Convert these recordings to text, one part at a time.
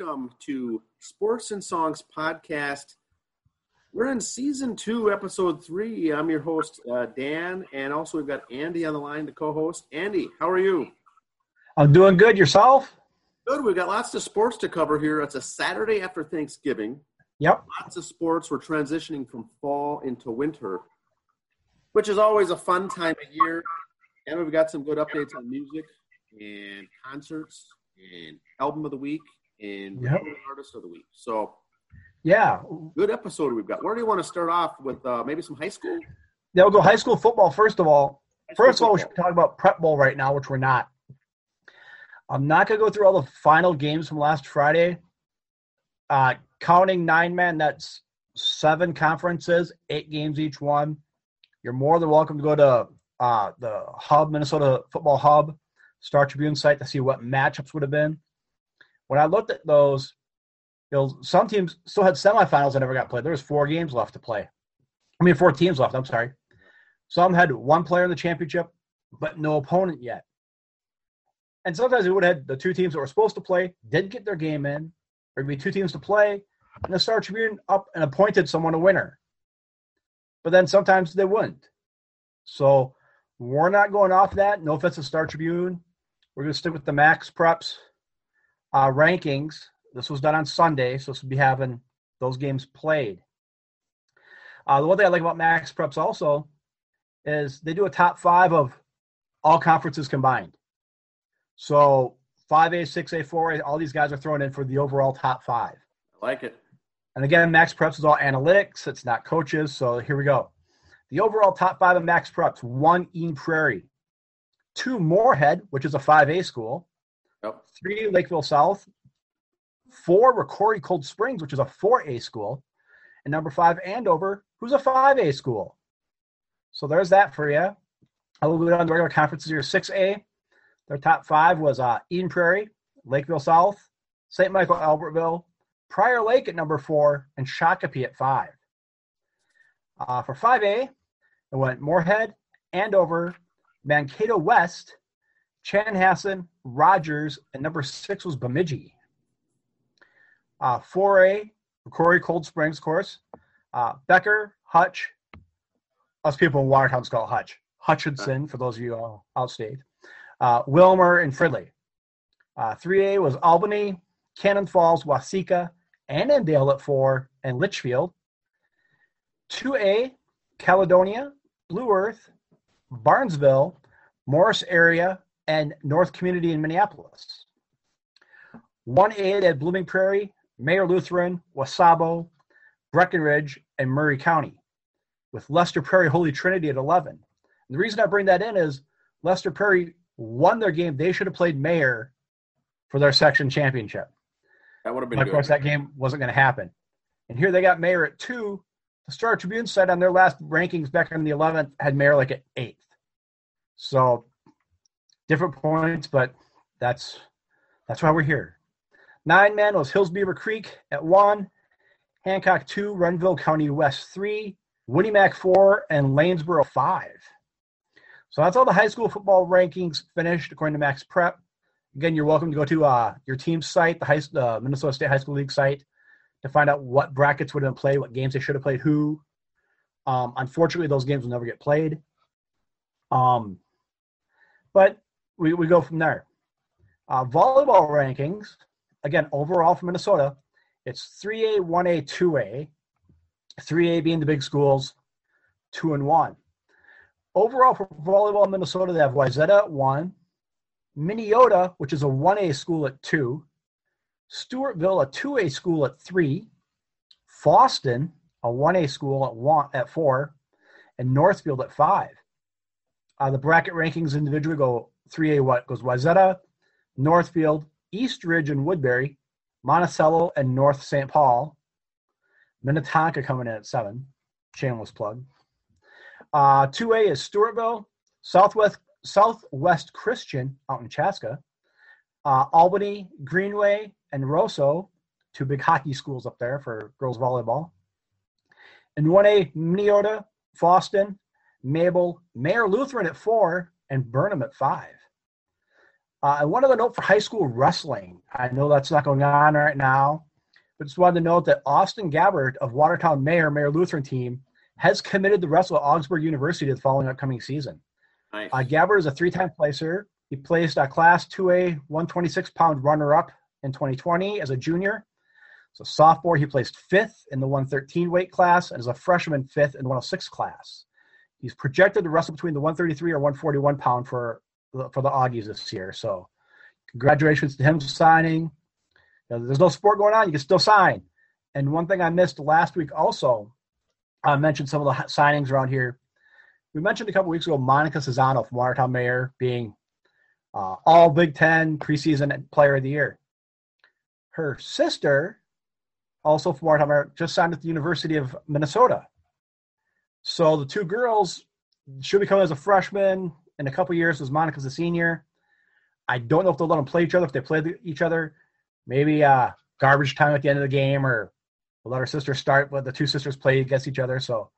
welcome to Sports and Songs podcast. We're in season two, episode three. I'm your host, uh, Dan, and also we've got Andy on the line the co host. Andy, how are you? I'm doing good. Yourself? Good. We've got lots of sports to cover here. It's a Saturday after Thanksgiving. Yep. Lots of sports. We're transitioning from fall into winter, which is always a fun time of year. And we've got some good updates on music and concerts and album of the week and Yep. artist of the week. So Yeah. good episode we've got. Where do you want to start off with? Uh, maybe some high school. Yeah, we'll go high school football first of all. First of all, we should talk about Prep Bowl right now, which we're not. I'm not going to go through all the final games from last Friday. Uh, counting nine man, that's seven conferences, eight games each one. You're more than welcome to go to uh, the Hub, Minnesota Football Hub, Star Tribune site to see what matchups would have been. When I looked at those, you know, some teams still had semifinals that never got played. There was four games left to play. I mean, four teams left. I'm sorry. Some had one player in the championship, but no opponent yet. And sometimes we would have had the two teams that were supposed to play didn't get their game in. There'd be two teams to play, and the Star Tribune up and appointed someone a winner. But then sometimes they wouldn't. So we're not going off that. No offense to Star Tribune. We're going to stick with the max preps uh, rankings. This was done on Sunday, so this will be having those games played. Uh, the one thing I like about Max Preps also is they do a top five of all conferences combined. So 5A, 6A, 4A, all these guys are thrown in for the overall top five. I like it. And again, Max Preps is all analytics, it's not coaches. So here we go. The overall top five of Max Preps one, Eden Prairie, two, Moorhead, which is a 5A school, Yep. three, Lakeville South, four, Rocori Cold Springs, which is a 4A school, and number five, Andover, who's a 5A school. So there's that for you. I will go down to regular conferences here. 6A, their top five was uh, Eden Prairie, Lakeville South, St. Michael Albertville, Prior Lake at number four, and Shakopee at five. Uh, for 5A, it went Moorhead, Andover, Mankato West, Chanhassen, Rogers, and number six was Bemidji. Uh, 4A, Corey Cold Springs, of course. Uh, Becker, Hutch. Us people in Watertown call Hutch. Hutchinson, for those of you all outstate. Uh, Willmar and Fridley. Uh, 3A was Albany, Cannon Falls, Waseca, Annandale at four, and Litchfield. 2A, Caledonia, Blue Earth, Barnesville, Morris area, and North Community in Minneapolis. 1A at Blooming Prairie, Mayer Lutheran, Wabasso, Breckenridge, and Murray County, with Lester Prairie Holy Trinity at 11. And the reason I bring that in is Lester Prairie won their game. They should have played Mayer for their section championship. That would have been But of good. course, that game wasn't going to happen. And here they got Mayer at two. The Star Tribune said on their last rankings back on the 11th had Mayer like at eighth. So different points, but that's that's why we're here. Nine man was Hills Beaver Creek at one, Hancock two, Renville County West three, Woody Mac four, and Lanesboro five. So that's all the high school football rankings finished according to Max Prep. Again, you're welcome to go to uh, your team's site, the high, uh, Minnesota State High School League site, to find out what brackets would have been played, what games they should have played, who. Um, unfortunately, those games will never get played. Um, but we, we go from there. Uh, volleyball rankings, again, overall for Minnesota, it's 3A, 1A, 2A. 3A being the big schools, 2 and 1. Overall for volleyball in Minnesota, they have Wayzata at 1, Minneota, which is a 1A school at 2, Stewartville, a 2A school at 3, Fosston, a 1A school at, one, at 4, and Northfield at 5. Uh, the bracket rankings individually go 3A what goes Wayzata, Northfield, East Ridge and Woodbury, Monticello, and North St. Paul. Minnetonka coming in at 7. Shameless plug. Uh, 2A is Stewartville, Southwest Southwest Christian out in Chaska, uh, Albany, Greenway, and Roseau, two big hockey schools up there for girls volleyball. And 1A, Minneota, Fosston, Mabel, Mayer Lutheran at four, and Burnham at five. Uh, and one other note for high school wrestling. I know that's not going on right now, but just wanted to note that Austin Gabbard of Watertown Mayor, Mayer Lutheran team, has committed to wrestle at Augsburg University the following upcoming season. Nice. Uh, Gabbard is a three-time placer. He placed a Class 2A 126-pound runner-up in 2020 as a junior. So sophomore, he placed fifth in the 113 weight class, and as a freshman, fifth in the 106 class. He's projected to wrestle between the 133 or 141 pound for for the Augies this year. So, congratulations to him signing. You know, there's no sport going on; you can still sign. And one thing I missed last week also, I mentioned some of the signings around here. We mentioned a couple weeks ago Monica Cesano from Watertown Mayer being uh, all Big Ten preseason player of the year. Her sister, also from Watertown Mayer, just signed at the University of Minnesota. So the two girls should be coming as a freshman in a couple years as Monica's a senior. I don't know if they'll let them play each other. If they play each other, maybe uh, garbage time at the end of the game, or we'll let our sisters start. But the two sisters play against each other. So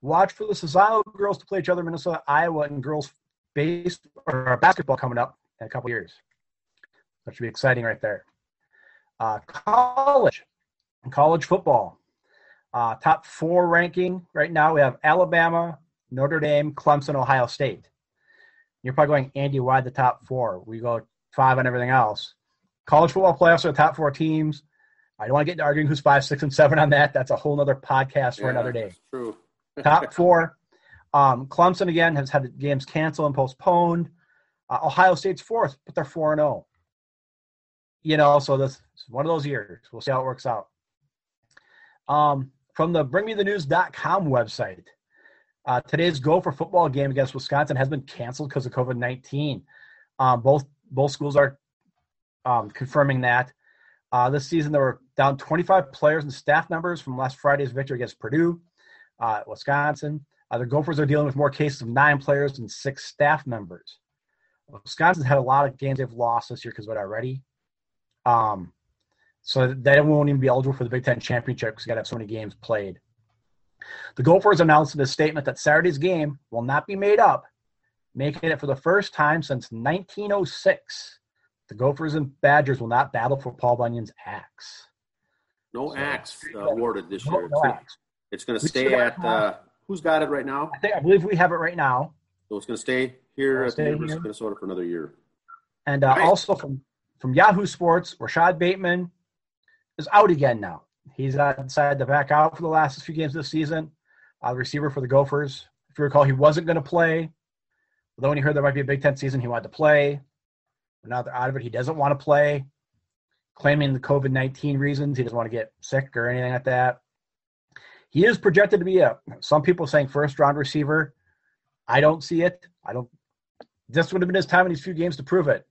watch for the Cesano girls to play each other, Minnesota, Iowa, and girls base or basketball coming up in a couple years. That should be exciting right there. Uh, college, college football. Uh, top four ranking right now, we have Alabama, Notre Dame, Clemson, Ohio State. You're probably going, Andy, why the top four? We go five on everything else. College football playoffs are the top four teams. I don't want to get into arguing who's five, six, and seven on that. That's a whole other podcast for Yeah, another day. True. top four. Um, Clemson again has had games canceled and postponed. Uh, Ohio State's fourth, but they're four and zero. You know, so this is one of those years. We'll see how it works out. Um, from the BringMeTheNews.com website, uh, today's Gopher football game against Wisconsin has been canceled because of COVID nineteen. Um, both both schools are um, confirming that. Uh, this season, there were down 25 players and staff members from last Friday's victory against Purdue, uh, Wisconsin. Uh, the Gophers are dealing with more cases of nine players and six staff members. Wisconsin's had a lot of games they've lost this year because of it already. Um, so they won't even be eligible for the Big Ten championship because you got to have so many games played. The Gophers announced in a statement that Saturday's game will not be made up, making it for the first time since 1906. The Gophers and Badgers will not battle for Paul Bunyan's axe. No So- axe uh, awarded this No, year. no It's gonna- axe. It's going to stay at, uh, who's got it right now? I think I believe we have it right now. So it's going to stay here at the University here. of Minnesota for another year. And uh, Nice. also from from Yahoo Sports, Rashod Bateman is out again now. He's decided to back out for the last few games this season. Uh, the receiver for the Gophers. If you recall, he wasn't going to play. Although when he heard there might be a Big Ten season, he wanted to play. But now they're out of it. He doesn't want to play, claiming the COVID 19 reasons. He doesn't want to get sick or anything like that. He is projected to be a, some people saying first round receiver. I don't see it. I don't. This would have been his time in these few games to prove it.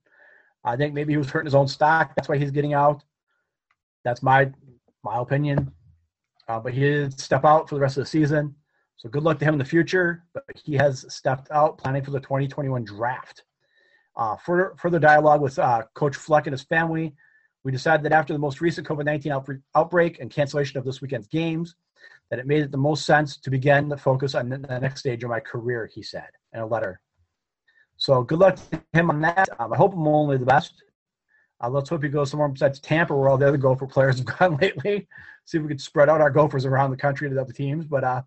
I think maybe he was hurting his own stock. That's why he's getting out. That's my my opinion. Uh, but he did step out for the rest of the season. So good luck to him in the future. But he has stepped out, planning for the 2021 draft. Uh, further further dialogue with uh, Coach Fleck and his family. We decided that after the most recent COVID 19 outbreak, and cancellation of this weekend's games, that it made it the most sense to begin the focus on the next stage of my career, he said in a letter. So good luck to him on that. Um, I hope him only the best. Uh, let's hope he goes somewhere besides Tampa, where all the other Gopher players have gone lately. See if we could spread out our Gophers around the country to the other teams. But uh,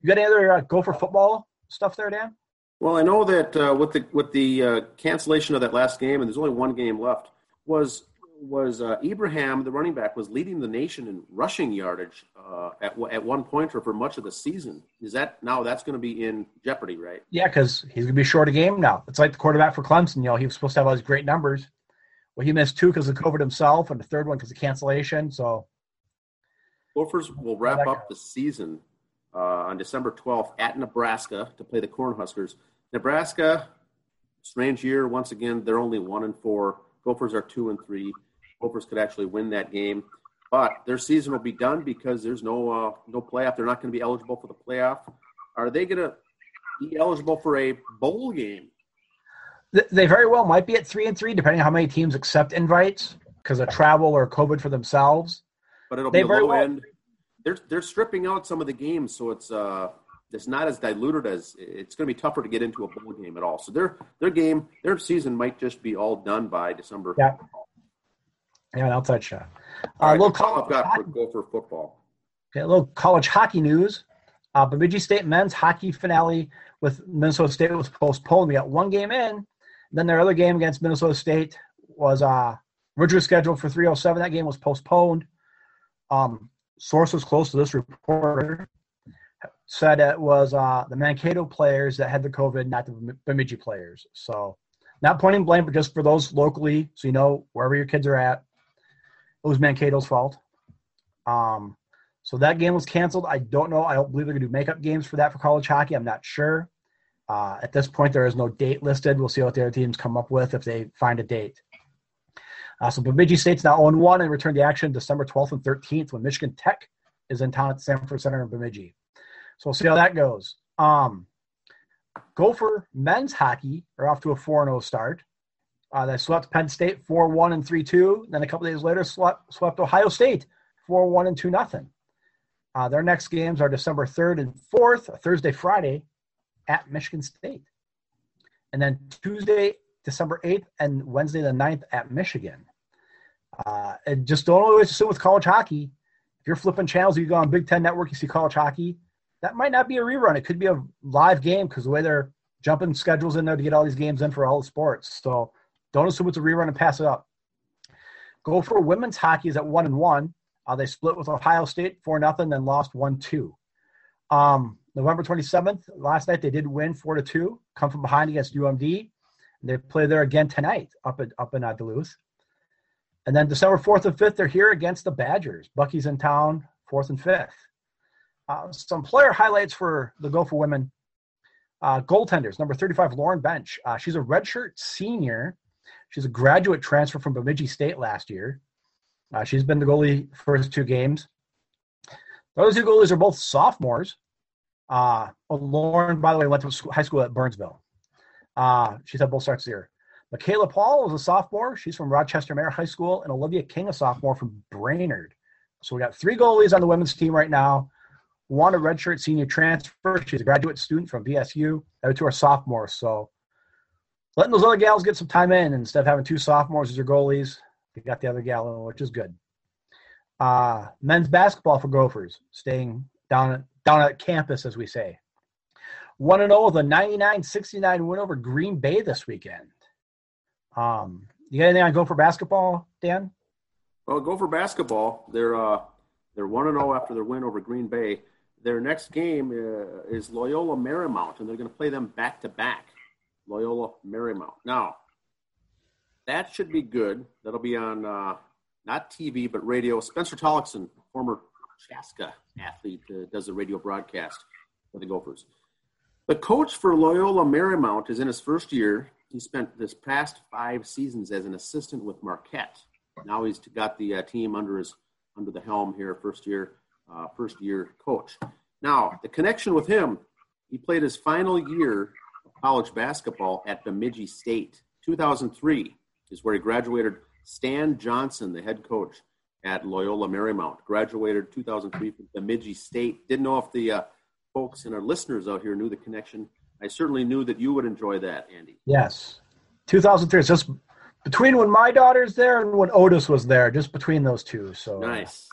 you got any other uh, Gopher football stuff there, Dan? Well, I know that uh, with the with the uh, cancellation of that last game, and there's only one game left, was was uh, Ibrahim, the running back, was leading the nation in rushing yardage uh, at at one point or for much of the season. Is that now that's going to be in jeopardy, right? Yeah, because he's gonna be short a game now. It's like the quarterback for Clemson. You know, he was supposed to have all these great numbers. Well, he missed two because of COVID himself, and the third one because of cancellation. So Gophers will wrap up the season uh, on December 12th at Nebraska to play the Cornhuskers. Nebraska, strange year once again. They're only one and four. Gophers are two and three. Gophers could actually win that game, but their season will be done because there's no uh, no playoff. They're not going to be eligible for the playoff. Are they going to be eligible for a bowl game? Th- they very well might be at three and three, depending on how many teams accept invites because of travel or COVID for themselves. But it'll They be low well- end. They're they're stripping out some of the games, so it's uh it's not as diluted as it's going to be tougher to get into a bowl game at all. So their their game, their season might just be all done by December. Yeah, yeah, an outside shot. Uh, right, little college, I've got for Gopher football. okay, a little college hockey news. Uh, Bemidji State men's hockey finale with Minnesota State was postponed. We got one game in. Then their other game against Minnesota State was uh, originally scheduled for 307. That game was postponed. Um, sources close to this reporter said it was uh, the Mankato players that had the COVID, not the Bemidji players. So, not pointing blame, but just for those locally, so you know wherever your kids are at, it was Mankato's fault. Um, so that game was canceled. I don't know. I don't believe they're going to do makeup games for that for college hockey. I'm not sure. Uh, at this point, there is no date listed. We'll see what the other teams come up with if they find a date. Uh, so Bemidji State's now 0 1 and return to action December 12th and 13th when Michigan Tech is in town at Sanford Center in Bemidji. So we'll see how that goes. Um, Gopher men's hockey are off to a 4 0 start. Uh, they swept Penn State 4 1 and 3 2. Then a couple days later, swept, swept Ohio State 4 1 and 2 0. Uh, their next games are December 3rd and 4th, Thursday, Friday at Michigan State. And then Tuesday, December 8th, and Wednesday, the 9th at Michigan. Uh, and just don't always assume with college hockey, if you're flipping channels, you go on Big Ten Network, you see college hockey, that might not be a rerun. It could be a live game because the way they're jumping schedules in there to get all these games in for all the sports. So don't assume it's a rerun and pass it up. Go for women's hockey is at one and one. Uh, they split with Ohio State four nothing, then lost one two. Um, November twenty seventh, last night they did win four to two, come from behind against UMD. They play there again tonight up at up in uh, Duluth. And then December fourth and fifth, they're here against the Badgers. Bucky's in town, fourth and fifth. Uh, some player highlights for the Gopher women. Uh, goaltenders, number 35, Lauren Bench. Uh, she's a redshirt senior. She's a graduate transfer from Bemidji State last year. Uh, she's been the goalie first two games. Those two goalies are both sophomores. Uh, Lauren, by the way, went to high school at Burnsville. Uh, she's had both starts here. Makayla Pahl is a sophomore. She's from Rochester Mayo High School, and Olivia King, a sophomore from Brainerd. So we got three goalies on the women's team right now. One a redshirt senior transfer. She's a graduate student from BSU. The other two are sophomores. So letting those other gals get some time in instead of having two sophomores as your goalies, they got the other gal, which is good. Uh, men's basketball for Gophers, staying down at, down at campus, as we say. 1 0 with a 99 69 win over Green Bay this weekend. Um, you got anything on Gopher basketball, Dan? Well, Gopher basketball. They're uh, they're one and zero after their win over Green Bay. Their next game uh, is Loyola Marymount, and they're going to play them back to back. Loyola Marymount. Now, that should be good. That'll be on uh, not TV but radio. Spencer Tollackson, former Chaska athlete, uh, does the radio broadcast for the Gophers. The coach for Loyola Marymount is in his first year. He spent this past five seasons as an assistant with Marquette. Now he's got the uh, team under his under the helm here, first year, uh, first year coach. Now the connection with him, he played his final year of college basketball at Bemidji State. 2003 is where he graduated. Stan Johnson, the head coach at Loyola Marymount, graduated 2003 from Bemidji State. Didn't know if the uh, folks and our listeners out here knew the connection. I certainly knew that you would enjoy that, Andy. Yes. 2003. It's just between when my daughter's there and when Otis was there, just between those two. So Nice.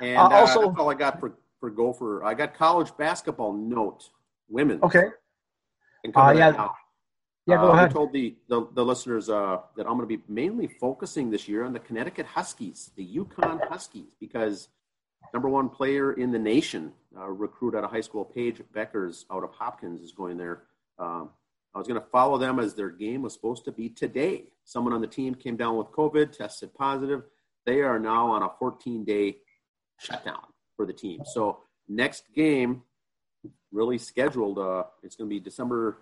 And Uh, uh, also- that's all I got for, for Gopher. I got college basketball note, women. Okay. And Uh, yeah. now. Yeah, go Uh, ahead. We told the, the, the listeners uh, that I'm going to be mainly focusing this year on the Connecticut Huskies, the UConn Huskies, because number one player in the nation, uh, recruit out of high school, Paige Bueckers out of Hopkins, is going there. Um, I was going to follow them as their game was supposed to be today. Someone on the team came down with COVID, tested positive. They are now on a 14 day shutdown for the team. So, next game, really scheduled, uh, it's going to be December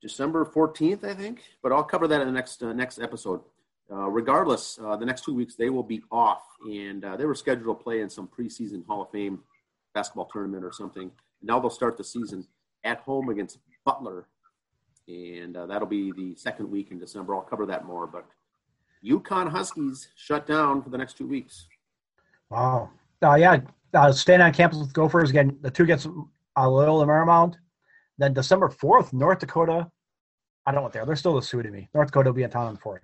December 14th, I think. But I'll cover that in the next uh, next episode. Uh, regardless, uh, the next two weeks they will be off, and uh, they were scheduled to play in some preseason Hall of Fame basketball tournament or something. Now they'll start the season at home against Butler, and uh, that'll be the second week in December. I'll cover that more. But UConn Huskies shut down for the next two weeks. Wow. Uh, yeah, staying on campus with Gophers again. The two gets a little in Marymount. Then December fourth, North Dakota. I don't know what they are. They're still suiting me. North Dakota will be in town on the fourth.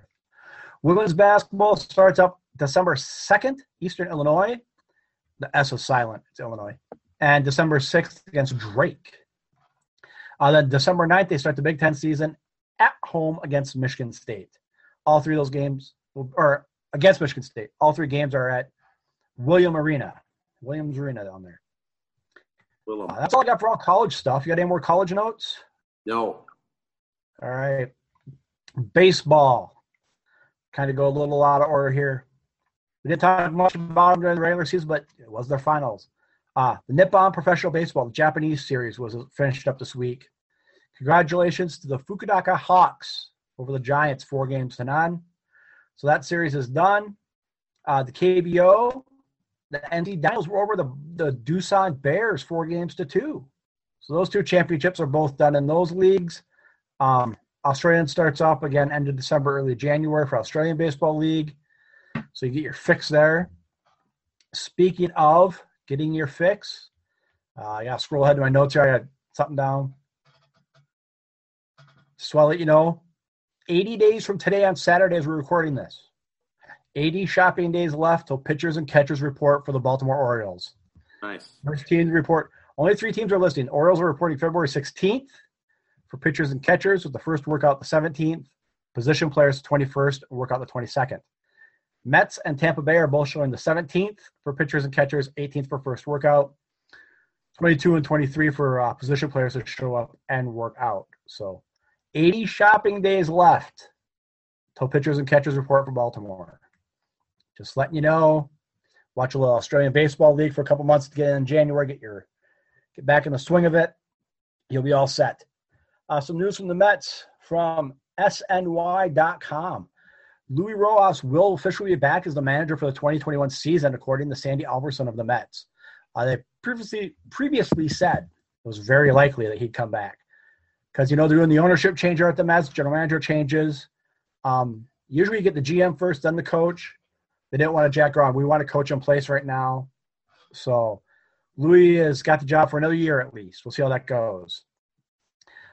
Women's basketball starts up December second, Eastern Illinois. The S is silent. It's Illinois. And December sixth against Drake. Uh, then December 9th, they start the Big Ten season at home against Michigan State. All three of those games, or against Michigan State, all three games are at William Arena. Williams Arena down there. Uh, that's all I got for all college stuff. You got any more college notes? No. All right. Baseball. Kind of go a little out of order here. We didn't talk much about them during the regular season, but it was their finals. Uh, the Nippon Professional Baseball, the Japanese series, was finished up this week. Congratulations to the Fukuoka Hawks over the Giants, four games to none. So that series is done. Uh, the KBO, the NC Dinos were over the, the Doosan Bears, four games to two. So those two championships are both done in those leagues. Um, Australian starts off again end of December, early January for Australian Baseball League. So you get your fix there. Speaking of getting your fix, uh, I got to scroll ahead to my notes here. I got something down. Just want to let you know 80 days from today on Saturday as we're recording this. 80 shopping days left till pitchers and catchers report for the Baltimore Orioles. Nice. First team to report. Only three teams are listing. Orioles are reporting February 16th for pitchers and catchers, with the first workout the 17th. Position players the 21st, workout the 22nd. Mets and Tampa Bay are both showing the 17th for pitchers and catchers, 18th for first workout, 22 and 23 for uh, position players to show up and work out. So 80 shopping days left till pitchers and catchers report for Baltimore. Just letting you know. Watch a little Australian Baseball League for a couple months to get in January, get your get back in the swing of it. You'll be all set. Uh, some news from the Mets from SNY.com. Luis Rojas will officially be back as the manager for the 2021 season, according to Sandy Alderson of the Mets. Uh, they previously previously said it was very likely that he'd come back because you know they're doing the ownership change at the Mets, general manager changes. Um, usually, you get the GM first, then the coach. They didn't want to jack around. We want to coach in place right now, so Louis has got the job for another year at least. We'll see how that goes.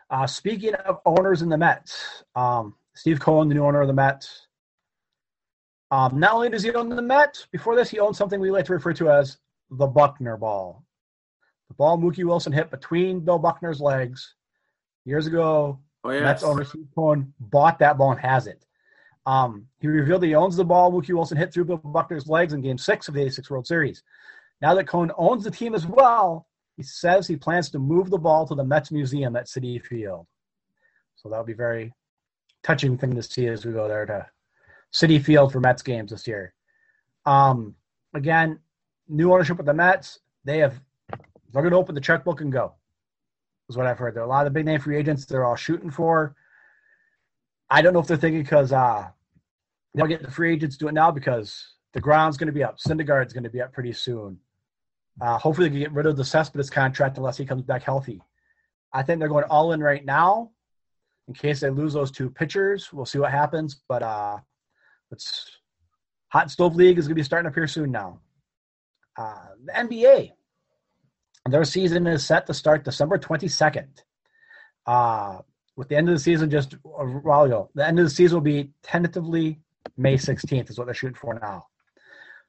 Uh, speaking of owners in the Mets, um, Steve Cohen, the new owner of the Mets, um, not only does he own the Mets, before this, he owned something we like to refer to as the Buckner ball. The ball Mookie Wilson hit between Bill Buckner's legs years ago. Oh, yes. Mets owner Steve Cohen bought that ball and has it. Um, he revealed he owns the ball Mookie Wilson hit through Bill Buckner's legs in Game Six of the '86 World Series. Now that Cohen owns the team as well, he says he plans to move the ball to the Mets Museum at Citi Field. So that'll be very touching thing to see as we go there to Citi Field for Mets games this year. Um, again, new ownership with the Mets. They have they're going to open the checkbook and go. Is what I've heard. There are a lot of big name free agents they're all shooting for. I don't know if they're thinking because uh, they'll get the free agents do it now because deGrom's going to be up. Syndergaard's going to be up pretty soon. Uh, hopefully, they can get rid of the Cespedes contract unless he comes back healthy. I think they're going all in right now in case they lose those two pitchers. We'll see what happens. But uh, it's hot stove league is going to be starting up here soon now. Uh, the NBA, their season is set to start December 22nd. Uh, with the end of the season just a while ago, the end of the season will be tentatively May 16th, is what they're shooting for now.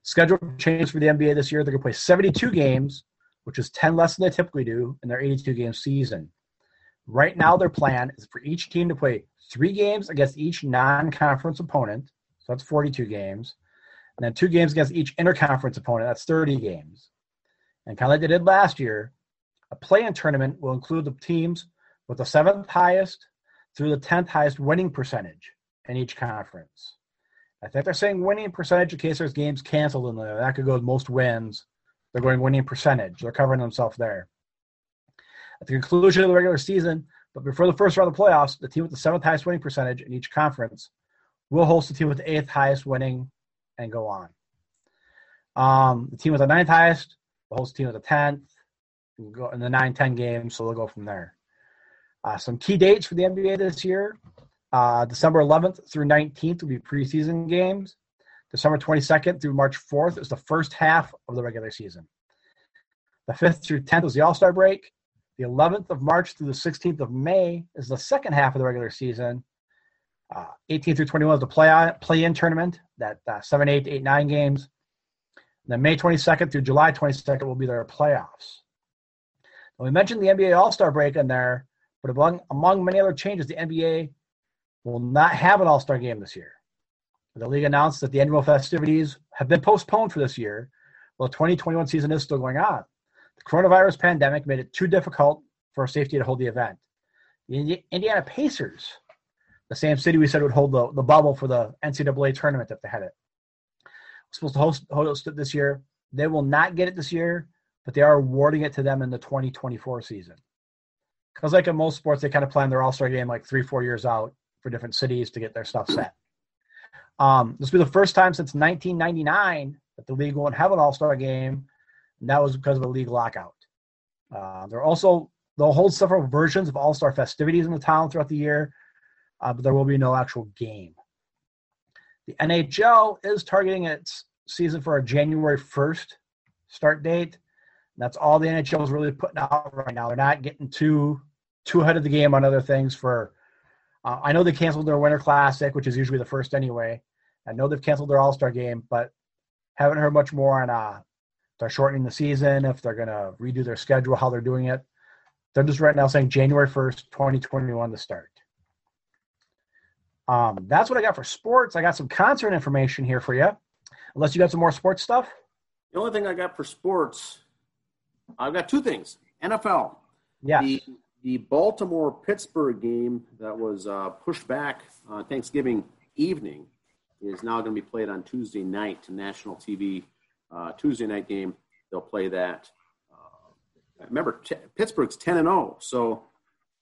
Schedule changes for the NBA this year. They're going to play 72 games, which is 10 less than they typically do in their 82 game season. Right now, their plan is for each team to play three games against each non conference opponent. So that's 42 games. And then two games against each interconference opponent. That's 30 games. And kind of like they did last year, a play in tournament will include the teams with the seventh highest through the 10th highest winning percentage in each conference. I think they're saying winning percentage in case there's games canceled in there. That could go with most wins. They're going winning percentage. They're covering themselves there. At the conclusion of the regular season, but before the first round of the playoffs, the team with the seventh highest winning percentage in each conference will host the team with the eighth highest winning and go on. Um, the team with the ninth highest will host the team with the tenth, go in the 9-10 games, so they'll go from there. Uh, some key dates for the NBA this year. Uh, December 11th through 19th will be preseason games. December 22nd through March 4th is the first half of the regular season. The 5th through 10th is the All Star break. The 11th of March through the 16th of May is the second half of the regular season. Uh, 18 through 21 is the play play in tournament, that uh, 7 8 8 9 games. And then May 22nd through July 22nd will be their playoffs. We mentioned the NBA All Star break in there, but among, among many other changes, the NBA will not have an All Star game this year. The league announced that the annual festivities have been postponed for this year, while the 2021 season is still going on. The coronavirus pandemic made it too difficult for safety to hold the event. The Indiana Pacers, the same city we said would hold the, the bubble for the NCAA tournament if they had it, supposed to host, host it this year. They will not get it this year, but they are awarding it to them in the 2024 season. Because, like in most sports, they kind of plan their All Star game like three, four years out for different cities to get their stuff set. Um, this will be the first time since 1999 that the league won't have an All Star game, and that was because of the league lockout. Uh, there are also they'll hold several versions of All Star festivities in the town throughout the year, uh, but there will be no actual game. The NHL is targeting its season for a January 1st start date. That's all the NHL is really putting out right now. They're not getting too too ahead of the game on other things. For uh, I know they canceled their Winter Classic, which is usually the first anyway. I know they've canceled their All Star game, but haven't heard much more on uh, they're shortening the season, if they're going to redo their schedule, how they're doing it. They're just right now saying January 1st, 2021 to start. Um, that's what I got for sports. I got some concert information here for you. Unless you got some more sports stuff. The only thing I got for sports, I've got two things. NFL. Yeah. The, the Baltimore Pittsburgh game that was uh, pushed back on Thanksgiving evening is now going to be played on Tuesday night, to national TV uh, Tuesday night game. They'll play that. Uh, remember, t- Pittsburgh's 10 and 0, so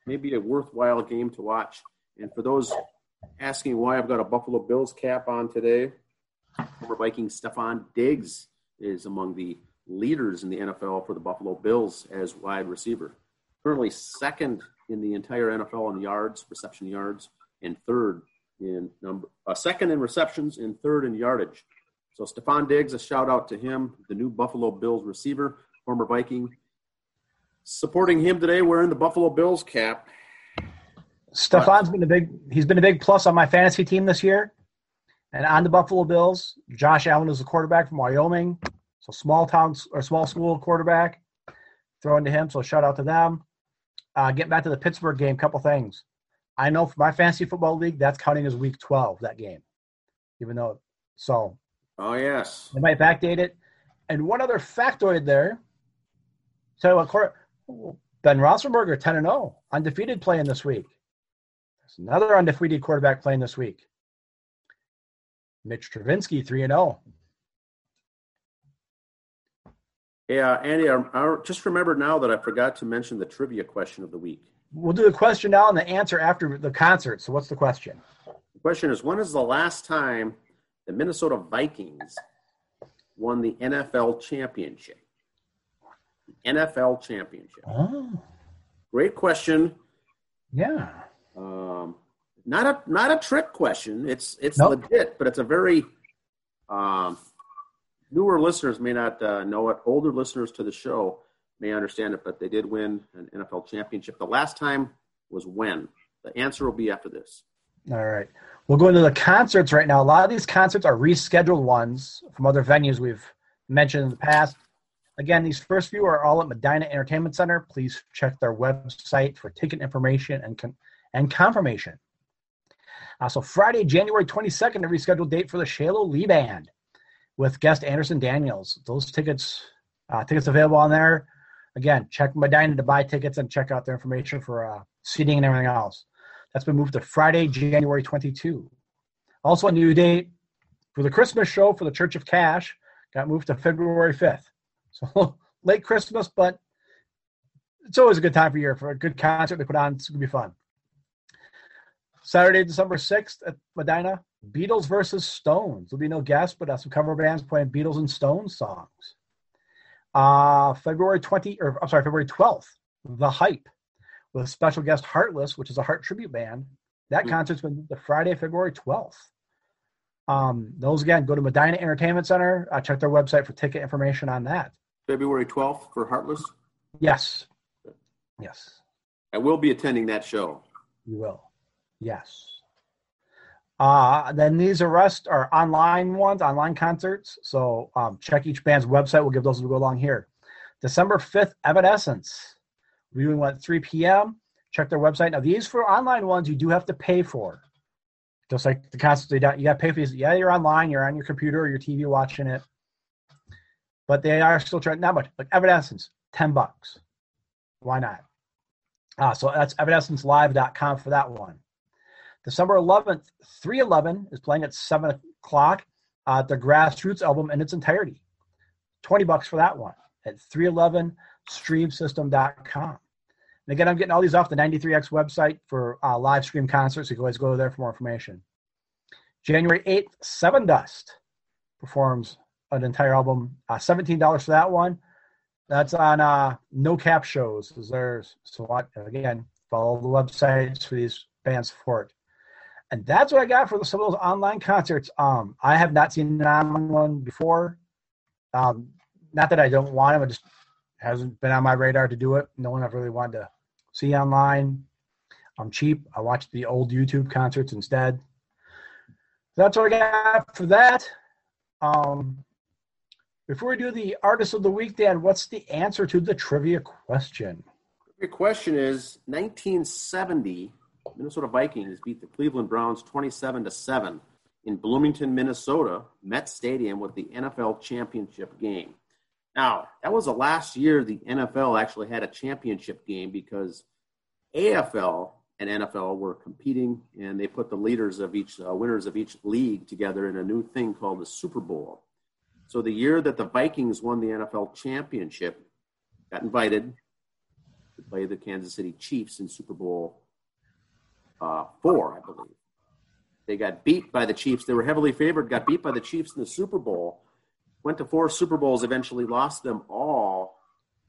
maybe a worthwhile game to watch. And for those asking why I've got a Buffalo Bills cap on today, former Viking Stefon Diggs is among the leaders in the NFL for the Buffalo Bills as wide receiver. Currently second in the entire NFL in yards, reception yards, and third in number, uh, second in receptions and third in yardage. So Stefon Diggs, a shout out to him, the new Buffalo Bills receiver, former Viking. Supporting him today, wearing the Buffalo Bills cap. Stefon's been a big he's been a big plus on my fantasy team this year. And on the Buffalo Bills, Josh Allen is a quarterback from Wyoming. So small town or small school quarterback. Throwing to him. So shout out to them. Uh, getting back to the Pittsburgh game, couple things. I know for my fantasy football league, that's counting as week 12, that game. Even though, so. Oh, yes. They might backdate it. And one other factoid there. So, of course, Ben Roethlisberger, 10 and 0, undefeated playing this week. There's another undefeated quarterback playing this week. Mitch Trubisky, 3 and 0. Yeah, Andy, I, I just remember now that I forgot to mention the trivia question of the week. We'll do the question now and the answer after the concert. So, what's the question? The question is When is the last time the Minnesota Vikings won the NFL championship? NFL championship. Oh, Great question. yeah. Um, not a not a trick question. It's it's Nope. legit, but it's a very um, newer listeners may not uh, know it. Older listeners to the show may understand it, but they did win an NFL championship. The last time was when. The answer will be after this. All right. We'll go into the concerts right now. A lot of these concerts are rescheduled ones from other venues we've mentioned in the past. Again, these first few are all at Medina Entertainment Center. Please check their website for ticket information and con- and confirmation. Uh, so Friday, January 22nd, a rescheduled date for the Shalo Lee Band with guest Anderson Daniels. Those tickets, uh, tickets available on there. Again, check Medina to buy tickets and check out their information for uh, seating and everything else. That's been moved to Friday, January 22. Also, a new date for the Christmas show for the Church of Cash got moved to February 5th. So late Christmas, but it's always a good time for year for a good concert they put on. It's going to be fun. Saturday, December 6th at Medina, Beatles versus Stones. There'll be no guests, but uh, some cover bands playing Beatles and Stones songs. Uh, February 20, or I'm sorry, February 12th, The Hype with special guest Heartless, which is a Heart tribute band. That Hmm. concert's been the Friday, February 12th. Um, those again, go to Medina Entertainment Center. Uh, check their website for ticket information on that. February 12th for Heartless? Yes. Yes. I will be attending that show. You will. Yes. Uh, then these are rest are online ones, online concerts. So um, check each band's website. We'll give those as we go along here. December 5th, Evanescence. Viewing at 3 p.m. Check their website. Now, these for online ones, you do have to pay for. Just like the concerts, you got to pay for these. Yeah, you're online, you're on your computer or your TV watching it. But they are still trying, not much. Like Evanescence, 10 bucks. Why not? Uh, so that's evanescencelive.com for that one. December 11th, 311 is playing at 7 o'clock uh, the Grassroots album in its entirety. 20 bucks for that one at 311streamsystem.com. And again, I'm getting all these off the 93X website for uh, live stream concerts. You can always go there for more information. January 8th, Seven Dust performs an entire album. Uh, $17 for that one. That's on uh, No Cap shows. Is there's so what again? Follow the websites for these bands for support. And that's what I got for some of those online concerts. Um, I have not seen an online one before. Um, not that I don't want them, it just hasn't been on my radar to do it. No one I've really wanted to see online. I'm cheap. I watch the old YouTube concerts instead. That's what I got for that. Um, before we do the artist of the week, Dan, what's the answer to the trivia question? Your question is 1970 Minnesota Vikings beat the Cleveland Browns 27 to 7 in Bloomington, Minnesota, Met Stadium with the NFL championship game. Now, that was the last year the NFL actually had a championship game because AFL and NFL were competing and they put the leaders of each uh, winners of each league together in a new thing called the Super Bowl. So the year that the Vikings won the NFL championship, got invited to play the Kansas City Chiefs in Super Bowl uh, four, I believe. They got beat by the Chiefs. They were heavily favored, got beat by the Chiefs in the Super Bowl, went to four Super Bowls, eventually lost them all.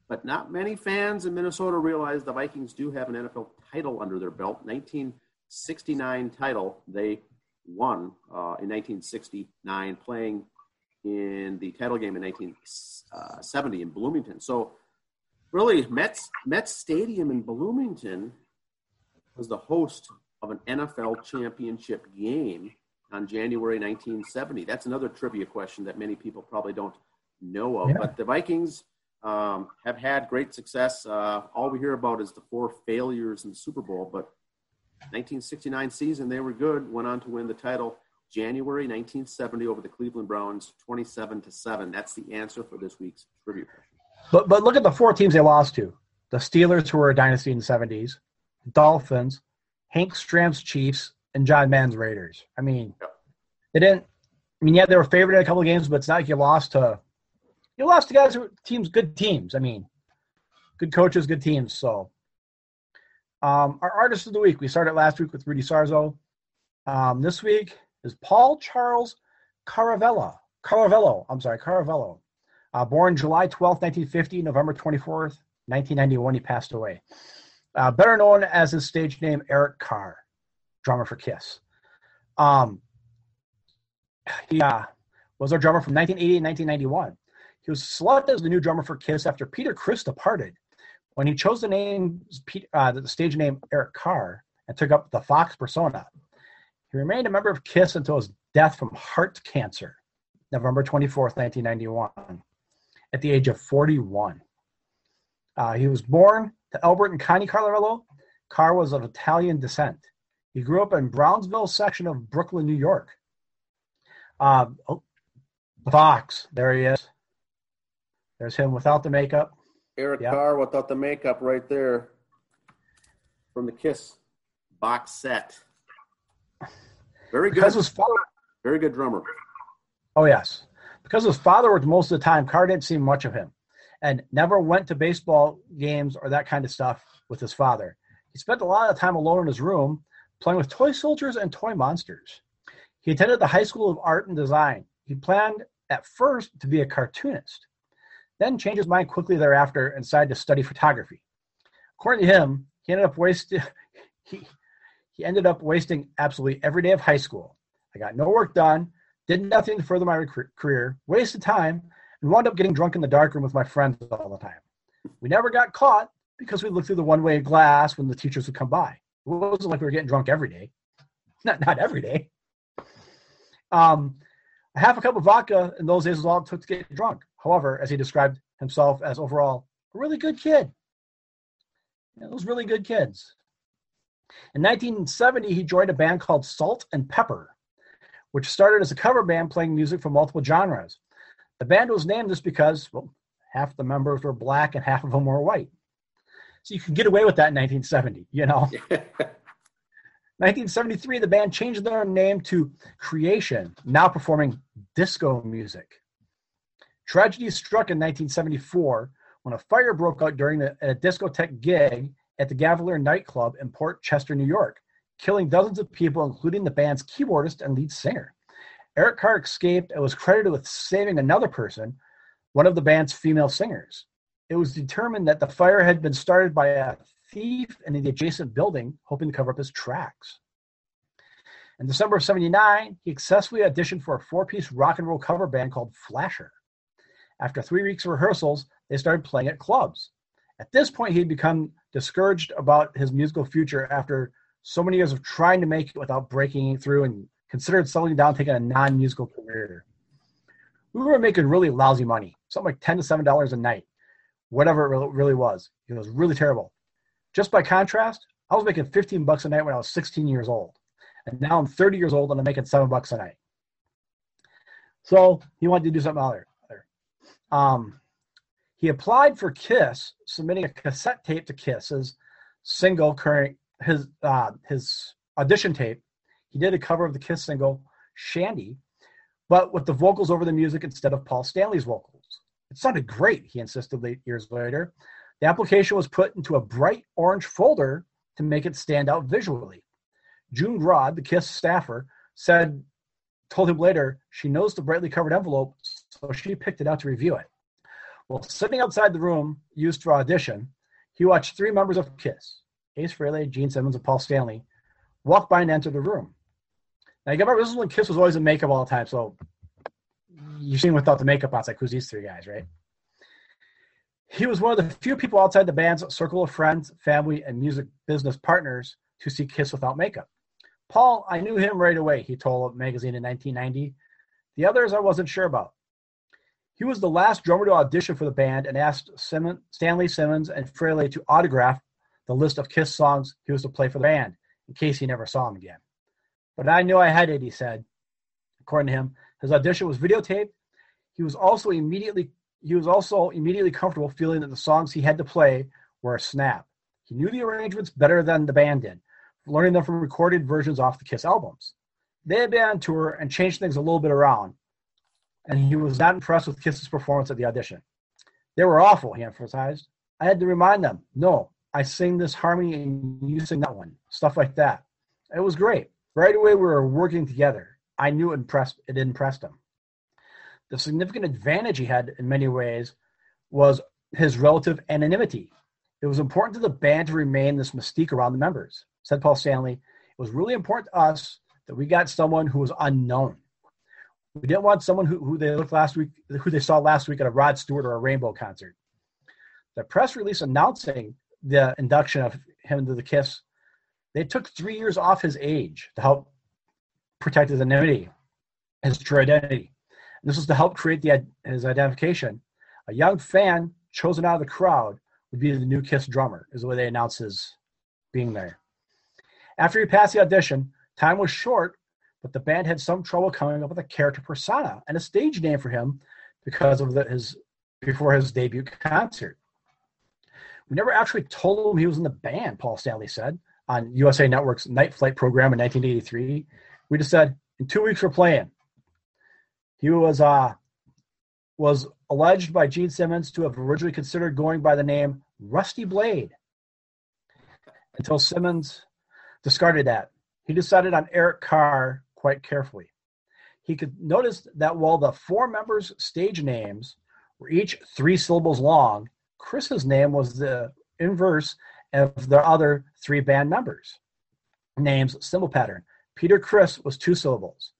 But not many fans in Minnesota realize the Vikings do have an NFL title under their belt. 1969 title they won uh, in 1969, playing in the title game in 1970 in Bloomington. So, really, Mets Mets Stadium in Bloomington was the host of an NFL championship game on January 1970. That's another trivia question that many people probably don't know of. Yeah. But the Vikings um, have had great success. Uh, all we hear about is the four failures in the Super Bowl, but 1969 season they were good. Went on to win the title January 1970 over the Cleveland Browns, 27 to seven. That's the answer for this week's trivia question. But but look at the four teams they lost to: the Steelers, who were a dynasty in the 70s, Dolphins, Hank Stram's Chiefs, and John Madden's Raiders. I mean, they didn't. I mean, yeah, they were favored in a couple games, but it's not like you lost to. You lost to guys who teams, good teams. I mean, good coaches, good teams. So, um, our artist of the week. We started last week with Rudy Sarzo. Um, this week is Paul Charles Caravello. Caravello. I'm sorry, Caravello. Uh, born July 12, 1950, November 24th, 1991, he passed away uh, better known as his stage name Eric Carr, drummer for Kiss. Um, he uh, was our drummer from 1980 and 1991. He was selected as the new drummer for Kiss after Peter Criss departed. When he chose the name, uh, the stage name Eric Carr, and took up the Fox persona, he remained a member of Kiss until his death from heart cancer, November 24th, 1991, at the age of 41. Uh, he was born to Albert and Connie Caravello, Carr was of Italian descent. He grew up in Brownsville section of Brooklyn, New York. Uh, oh, Fox, there he is. There's him without the makeup. Eric yep. Carr without the makeup right there from the Kiss box set. Very good. Because his father, Very good drummer. Oh, yes. Because his father worked most of the time, Carr didn't see much of him and never went to baseball games or that kind of stuff with his father. He spent a lot of time alone in his room playing with toy soldiers and toy monsters. He attended the High School of Art and Design. He planned at first to be a cartoonist, then changed his mind quickly thereafter and decided to study photography. According to him, he ended up wasting he, he ended up wasting absolutely every day of high school. I got no work done, did nothing to further my career, wasted time, and wound up getting drunk in the darkroom with my friends all the time. We never got caught because we looked through the one-way glass when the teachers would come by. It wasn't like we were getting drunk every day. Not not every day. Um, a half a cup of vodka in those days was all it took to get drunk. However, as he described himself as overall a really good kid. Those really good kids. In 1970, he joined a band called Salt and Pepper, which started as a cover band playing music from multiple genres. The band was named just because, well, half the members were black and half of them were white. So you could get away with that in 1970, you know. 1973, the band changed their name to Creation, now performing disco music. Tragedy struck in 1974 when a fire broke out during a, a discotheque gig at the Gulliver's nightclub in Port Chester, New York, killing dozens of people, including the band's keyboardist and lead singer. Eric Carr escaped and was credited with saving another person, one of the band's female singers. It was determined that the fire had been started by a thief in the adjacent building, hoping to cover up his tracks. In December of 79, he successfully auditioned for a four piece rock and roll cover band called Flasher. After three weeks of rehearsals, they started playing at clubs. At this point, he had become discouraged about his musical future after so many years of trying to make it without breaking through and considered settling down, taking a non musical career. We were making really lousy money, something like 10 to $7 a night, whatever it really was. It was really terrible. Just by contrast, I was making 15 bucks a night when I was 16 years old. And now I'm 30 years old and I'm making seven bucks a night. So he wanted to do something other. Um, he applied for Kiss, submitting a cassette tape to Kiss as single current his uh, his audition tape. He did a cover of the Kiss single "Shandy," but with the vocals over the music instead of Paul Stanley's vocals. It sounded great, he insisted late years later. The application was put into a bright orange folder to make it stand out visually. June Graud, the KISS staffer, said, told him later she knows the brightly covered envelope, so she picked it out to review it. While sitting outside the room used for audition, he watched three members of KISS, Ace Frehley, Gene Simmons, and Paul Stanley, walk by and enter the room. You remember, this is when KISS was always in makeup all the time, so you've seen without the makeup on, it's like, who's these three guys, right? He was one of the few people outside the band's circle of friends, family, and music business partners to see Kiss without makeup. Paul, I knew him right away, he told a magazine in 1990. The others I wasn't sure about. He was the last drummer to audition for the band and asked Stanley Simmons and Frehley to autograph the list of Kiss songs he was to play for the band in case he never saw him again. But I knew I had it, he said. According to him, his audition was videotaped. He was also immediately he was also immediately comfortable feeling that the songs he had to play were a snap. He knew the arrangements better than the band did, learning them from recorded versions off the Kiss albums. They had been on tour and changed things a little bit around, and he was not impressed with Kiss's performance at the audition. They were awful, he emphasized. I had to remind them, no, I sing this harmony and you sing that one. Stuff like that. It was great. Right away, we were working together. I knew it impressed, it impressed him. The significant advantage he had in many ways was his relative anonymity. It was important to the band to remain this mystique around the members, said Paul Stanley. It was really important to us that we got someone who was unknown. We didn't want someone who, who they looked last week, who they saw last week at a Rod Stewart or a Rainbow concert. The press release announcing the induction of him to the Kiss, they took three years off his age to help protect his anonymity, his true identity. And this was to help create the, his identification. A young fan chosen out of the crowd would be the new Kiss drummer, is the way they announced his being there. After he passed the audition, time was short, but the band had some trouble coming up with a character persona and a stage name for him because of the, his before his debut concert. We never actually told him he was in the band, Paul Stanley said on USA Network's Night Flight program in 1983. We just said, in two weeks we're playing. He was uh, was alleged by Gene Simmons to have originally considered going by the name Rusty Blade until Simmons discarded that. He decided on Eric Carr quite carefully. He could notice that while the four members' stage names were each three syllables long, Criss's name was the inverse of the other three band members. Names symbol pattern. Peter Criss was two syllables,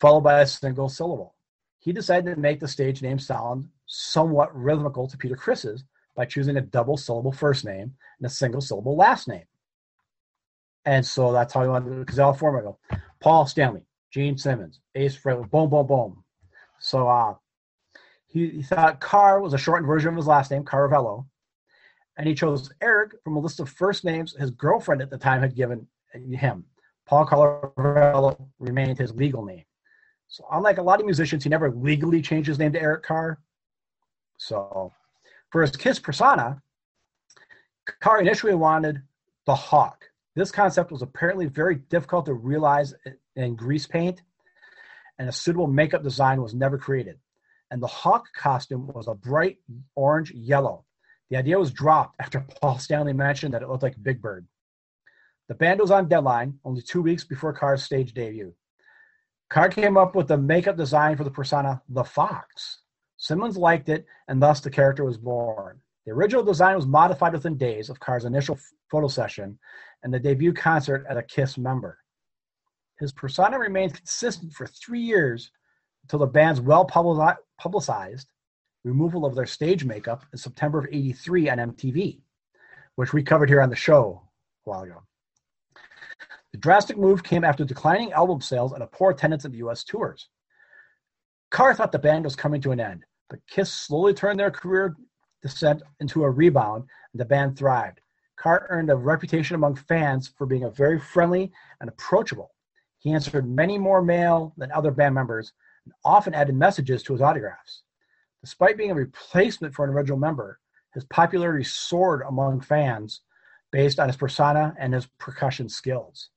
followed by a single syllable. he decided to make the stage name sound somewhat rhythmical to Peter Criss's by choosing a double syllable first name and a single syllable last name. And so that's how he wanted to because all format Paul Stanley, Gene Simmons, Ace Frehley, boom, boom, boom. So uh, he, he thought Carr was a shortened version of his last name, Caravello. And he chose Eric from a list of first names his girlfriend at the time had given him. Paul Caravello remained his legal name. So, unlike a lot of musicians, he never legally changed his name to Eric Carr. So, for his Kiss persona, Carr initially wanted the Hawk. This concept was apparently very difficult to realize in grease paint, and a suitable makeup design was never created. And the Hawk costume was a bright orange yellow. The idea was dropped after Paul Stanley mentioned that it looked like Big Bird. The band was on deadline only two weeks before Carr's stage debut. Carr came up with the makeup design for the persona The Fox. Simmons liked it, and thus the character was born. The original design was modified within days of Carr's initial photo session and the debut concert at a Kiss member. His persona remained consistent for three years until the band's well publicized removal of their stage makeup in September of 83 on MTV, which we covered here on the show a while ago. The drastic move came after declining album sales and a poor attendance at the US tours. Carr thought the band was coming to an end, but Kiss slowly turned their career descent into a rebound, and the band thrived. Carr earned a reputation among fans for being a very friendly and approachable. He answered many more mail than other band members and often added messages to his autographs. Despite being a replacement for an original member, his popularity soared among fans based on his persona and his percussion skills.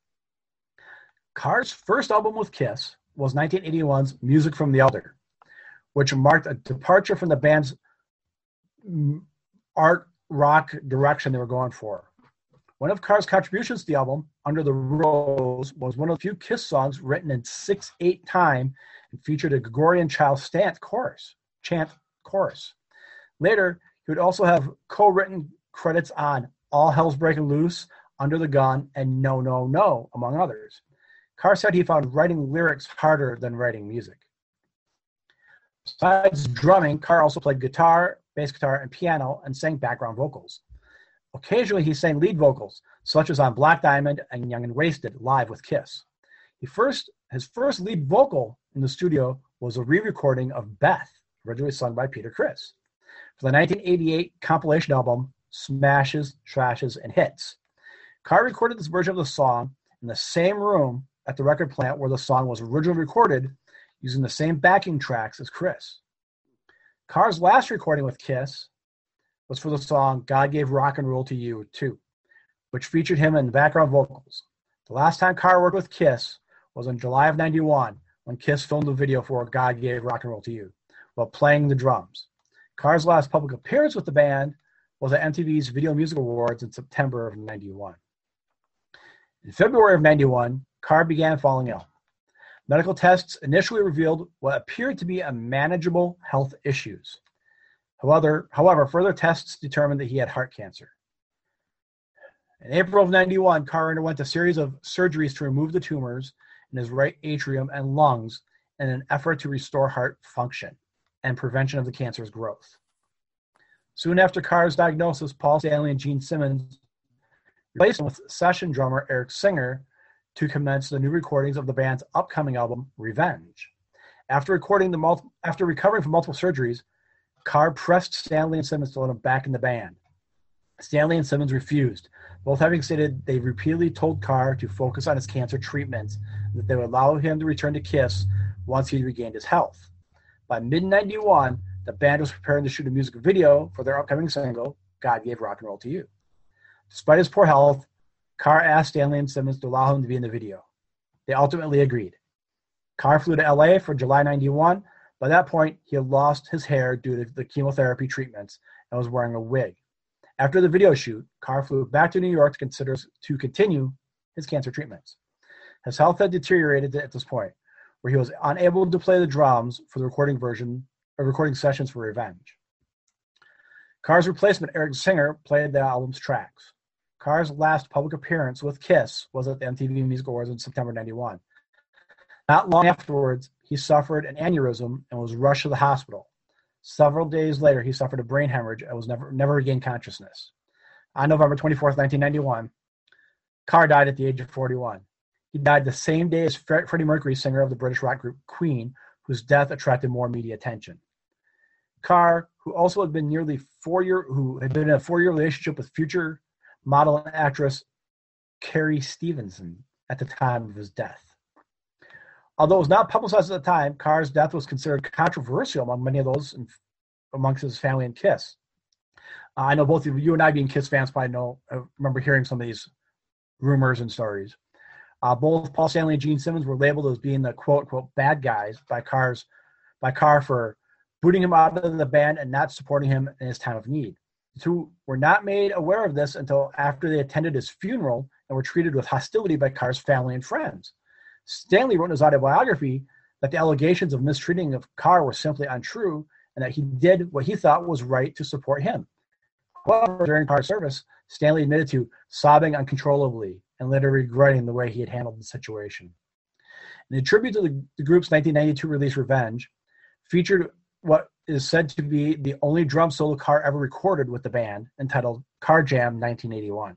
Carr's first album with Kiss was 1981's Music from the Elder, which marked a departure from the band's art rock direction they were going for. One of Carr's contributions to the album, Under the Rose, was one of the few Kiss songs written in 6 8 time and featured a Gregorian child chant chorus. Chant chorus. Later, he would also have co written credits on All Hell's Breaking Loose, Under the Gun, and No, No, No, among others. Carr said he found writing lyrics harder than writing music. Besides drumming, Carr also played guitar, bass guitar, and piano, and sang background vocals. Occasionally, he sang lead vocals, such as on Black Diamond and Young and Wasted, live with Kiss. He first, his first lead vocal in the studio was a re-recording of Beth, originally sung by Peter Criss, for the 1988 compilation album Smashes, Trashes, and Hits. Carr recorded this version of the song in the same room at the record plant where the song was originally recorded using the same backing tracks as Criss. Carr's last recording with Kiss was for the song God Gave Rock and Roll to You too, which featured him in background vocals. The last time Carr worked with Kiss was in July of 91 when Kiss filmed the video for God Gave Rock and Roll to You while playing the drums. Carr's last public appearance with the band was at MTV's Video Music Awards in September of 91. In February of 91, Carr began falling ill. Medical tests initially revealed what appeared to be a manageable health issues. However, however, further tests determined that he had heart cancer. In April of 91, Carr underwent a series of surgeries to remove the tumors in his right atrium and lungs in an effort to restore heart function and prevention of the cancer's growth. Soon after Carr's diagnosis, Paul Stanley and Gene Simmons replaced him with session drummer Eric Singer to commence the new recordings of the band's upcoming album, Revenge. After recording the multi- after recovering from multiple surgeries, Carr pressed Stanley and Simmons to let him back in the band. Stanley and Simmons refused, both having stated they repeatedly told Carr to focus on his cancer treatments and that they would allow him to return to Kiss once he regained his health. By mid 91, the band was preparing to shoot a music video for their upcoming single, God Gave Rock and Roll to You. Despite his poor health, Carr asked Stanley and Simmons to allow him to be in the video. They ultimately agreed. Carr flew to LA for July 91. By that point, he had lost his hair due to the chemotherapy treatments and was wearing a wig. After the video shoot, Carr flew back to New York to consider to continue his cancer treatments. His health had deteriorated at this point, where he was unable to play the drums for the recording version or recording sessions for Revenge. Carr's replacement, Eric Singer, played the album's tracks. Carr's last public appearance with Kiss was at the MTV Music Awards in September 91. Not long afterwards, he suffered an aneurysm and was rushed to the hospital. Several days later, he suffered a brain hemorrhage and was never never regained consciousness. On November 24th, 1991, Carr died at the age of 41. He died the same day as Freddie Mercury, singer of the British rock group Queen, whose death attracted more media attention. Carr, who also had been nearly four year, who had been in a four-year relationship with future model and actress Carrie Stevenson at the time of his death. Although it was not publicized at the time, Carr's death was considered controversial among many of those in, amongst his family and Kiss. Uh, I know both of you and I, being Kiss fans, probably know. I remember hearing some of these rumors and stories. Uh, both Paul Stanley and Gene Simmons were labeled as being the quote unquote bad guys by Carr's by Carr for booting him out of the band and not supporting him in his time of need. The two were not made aware of this until after they attended his funeral and were treated with hostility by Carr's family and friends. Stanley wrote in his autobiography that the allegations of mistreating of Carr were simply untrue and that he did what he thought was right to support him. However, during Carr's service, Stanley admitted to sobbing uncontrollably and later regretting the way he had handled the situation. In a tribute to the, the group's 1992 release, Revenge, featured what is said to be the only drum solo Carr ever recorded with the band, entitled Carr Jam 1981.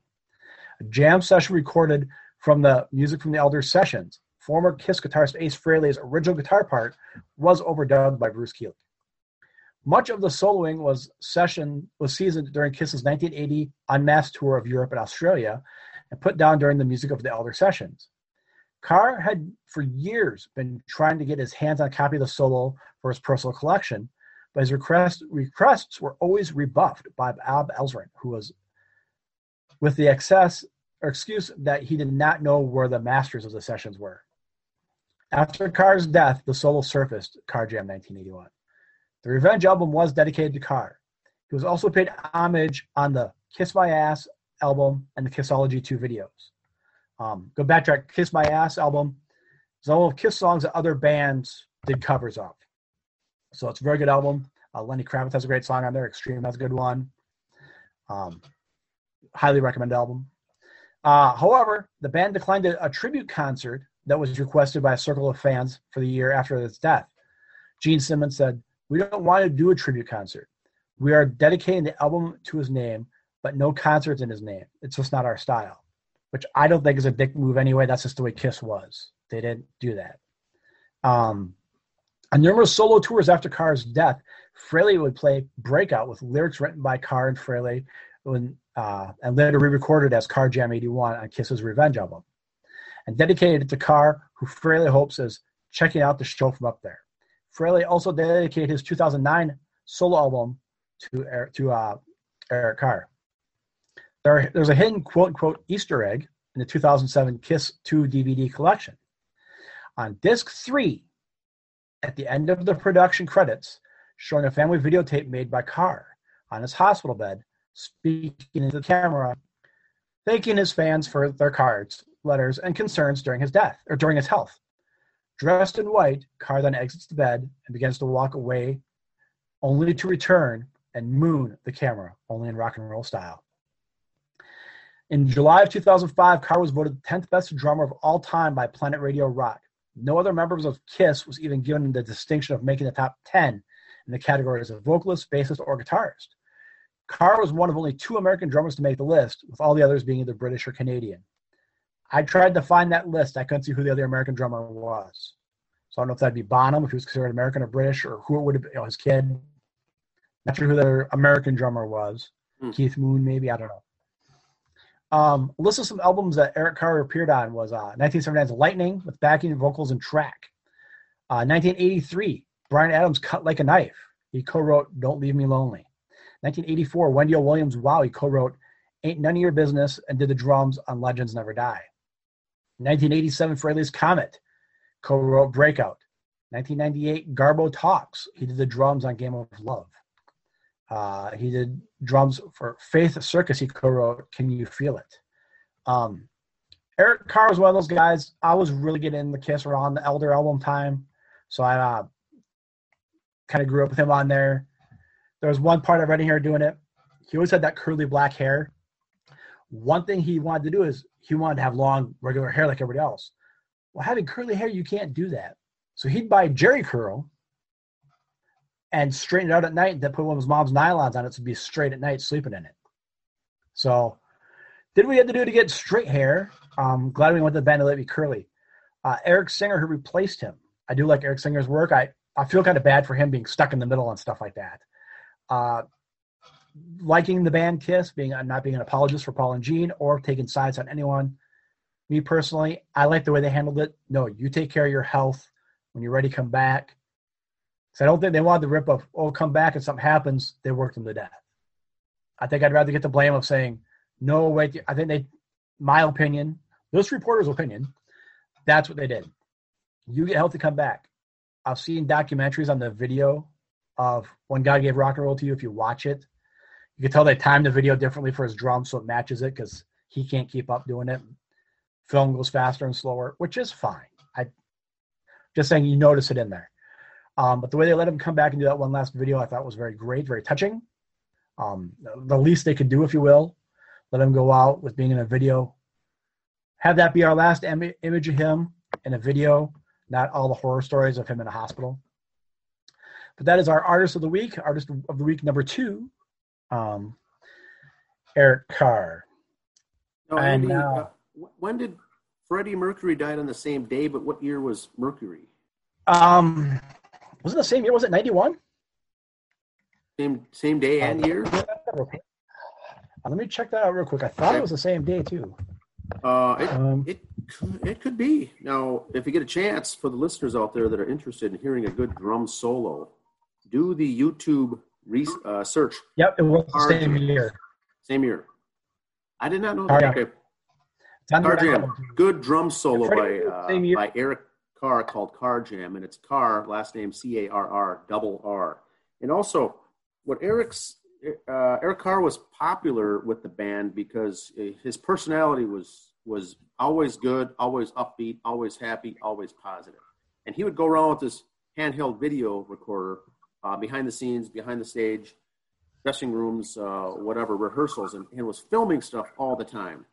A jam session recorded from the Music from the Elders sessions former Kiss guitarist Ace Frehley's original guitar part was overdubbed by Bruce Kulick. Much of the soloing was session was seasoned during Kiss's 1980 unmasked tour of Europe and Australia, and put down during the Music of the Elder sessions. Carr had for years been trying to get his hands on a copy of the solo for his personal collection, but his request, requests were always rebuffed by Bob Ezrin, who was with the excess or excuse that he did not know where the masters of the sessions were. After Carr's death, the solo surfaced, Carr Jam 1981. The Revenge album was dedicated to Carr. He was also paid homage on the Kiss My Ass album and the Kissology 2 videos. Um, go backtrack, Kiss My Ass album is all of Kiss songs that other bands did covers of. So it's a very good album. Uh, Lenny Kravitz has a great song on there. Extreme has a good one. Um, highly recommend album. Uh, however, the band declined a, a tribute concert that was requested by a circle of fans for the year after his death. Gene Simmons said, We don't want to do a tribute concert. We are dedicating the album to his name, but no concerts in his name. It's just not our style, which I don't think is a dick move anyway. That's just the way Kiss was. They didn't do that. Um, on numerous solo tours after Carr's death, Frehley would play Breakout with lyrics written by Carr and Frehley when, uh, and later re-recorded as Carr Jam 81 on Kiss's Revenge album and dedicated it to Carr, who Frehley hopes is checking out the show from up there. Frehley also dedicated his 2009 solo album to, to uh, Eric Carr. There, there's a hidden quote unquote Easter egg in the 2007 Kiss 2 DVD collection. On disc 3, at the end of the production credits, showing a family videotape made by Carr on his hospital bed, speaking into the camera, thanking his fans for their cards letters, and concerns during his death or during his health. Dressed in white, Carr then exits the bed and begins to walk away, only to return and moon the camera, only in rock and roll style. In July of 2005, Carr was voted the 10th best drummer of all time by Planet Radio Rock. No other members of Kiss was even given the distinction of making the top 10 in the categories of vocalist, bassist, or guitarist. Carr was one of only two American drummers to make the list, with all the others being either British or Canadian. I tried to find that list. I couldn't see who the other American drummer was. So I don't know if that'd be Bonham, if he was considered American or British, or who it would have been, you know, his kid. Not sure who the American drummer was. Mm. Keith Moon, maybe. I don't know. Um, a list of some albums that Eric Carr appeared on was uh, 1979's Lightning with backing vocals and track. Uh, 1983, Bryan Adams Cut Like a Knife. He co wrote Don't Leave Me Lonely. 1984, Wendy O. Williams Wow. He co wrote Ain't None of Your Business and did the drums on Legends Never Die. 1987, Frehley's Comet, co-wrote Breakout. 1998, Garbo Talks. He did the drums on Game of Love. Uh, he did drums for Faith Circus. He co-wrote Can You Feel It? Um, Eric Carr was one of those guys. I was really getting in the Kiss around the Elder album time, so I uh, kind of grew up with him on there. There was one part I read in here doing it. He always had that curly black hair. One thing he wanted to do is he wanted to have long, regular hair like everybody else. Well, having curly hair, you can't do that. So he'd buy Jheri curl and straighten it out at night. Then put one of his mom's nylons on it to be straight at night, sleeping in it. So, did we had to do to get straight hair? Um, glad we went to the band to let me curly. Uh, Eric Singer, who replaced him. I do like Eric Singer's work. I, I feel kind of bad for him being stuck in the middle and stuff like that. Uh, liking the band Kiss, being not being an apologist for Paul and Gene or taking sides on anyone. Me personally, I like the way they handled it. No, you take care of your health when you're ready. Come back. Because I don't think they wanted the rip of oh come back and something happens. They worked them to death. I think I'd rather get the blame of saying no wait. I think they, my opinion, this reporter's opinion, that's what they did. You get healthy, come back. I've seen documentaries on the video of when God gave rock and roll to you. If you watch it, you can tell they timed the video differently for his drum so it matches it because he can't keep up doing it. Film goes faster and slower, which is fine. I just saying you notice it in there. Um, but the way they let him come back and do that one last video, I thought was very great, very touching. Um, the least they could do, if you will, let him go out with being in a video. Have that be our last Im- image of him in a video, not all the horror stories of him in a hospital. But that is our artist of the week, artist of the week number two, um, Eric Carr. Oh, and Andy, uh, when did Freddie Mercury died on the same day? But what year was Mercury? Um, was it the same year? Was it ninety one? Same same day and year. Uh, let me check that out real quick. I thought okay. it was the same day too. Uh, it, um, it it could be. Now, if you get a chance for the listeners out there that are interested in hearing a good drum solo, do the YouTube re- uh, search. Yep, it was the same year. Same year. I did not know that. Okay. Carr Jam. Good drum solo by uh, by Eric Carr called Carr Jam, and it's Carr, last name C A R R, double R. And also, what Eric's uh, Eric Carr was popular with the band because his personality was was always good, always upbeat, always happy, always positive. And he would go around with this handheld video recorder uh, behind the scenes, behind the stage, dressing rooms, uh, whatever, rehearsals, and, and was filming stuff all the time.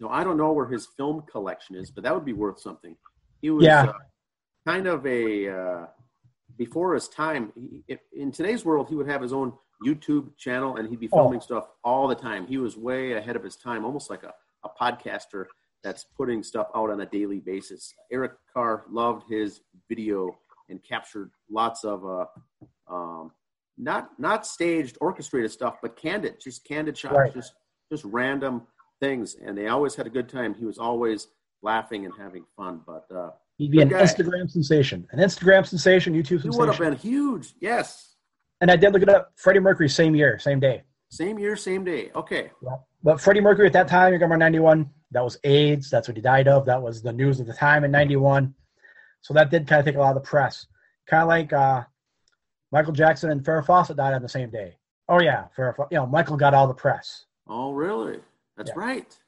Now, I don't know where his film collection is, but that would be worth something. He was yeah. uh, kind of a uh, before his time. He, if, in today's world, he would have his own YouTube channel and he'd be filming oh. stuff all the time. He was way ahead of his time, almost like a, a podcaster that's putting stuff out on a daily basis. Eric Carr loved his video and captured lots of uh, um, not not staged orchestrated stuff, but candid, just candid shots, right. just just random things, and they always had a good time. He was always laughing and having fun. But uh, he'd be an guy, Instagram sensation, an Instagram sensation, YouTube sensation. He would have been huge. Yes. And I did look it up. Freddie Mercury, same year, same day. Same year, same day. Okay. Yeah. But Freddie Mercury at that time, you're going 91. That was AIDS. That's what he died of. That was the news of the time in 91. So that did kind of take a lot of the press. Kind of like uh, Michael Jackson and Farrah Fawcett died on the same day. Oh yeah, Farrah. You know, Michael got all the press. Oh really? That's yeah. right.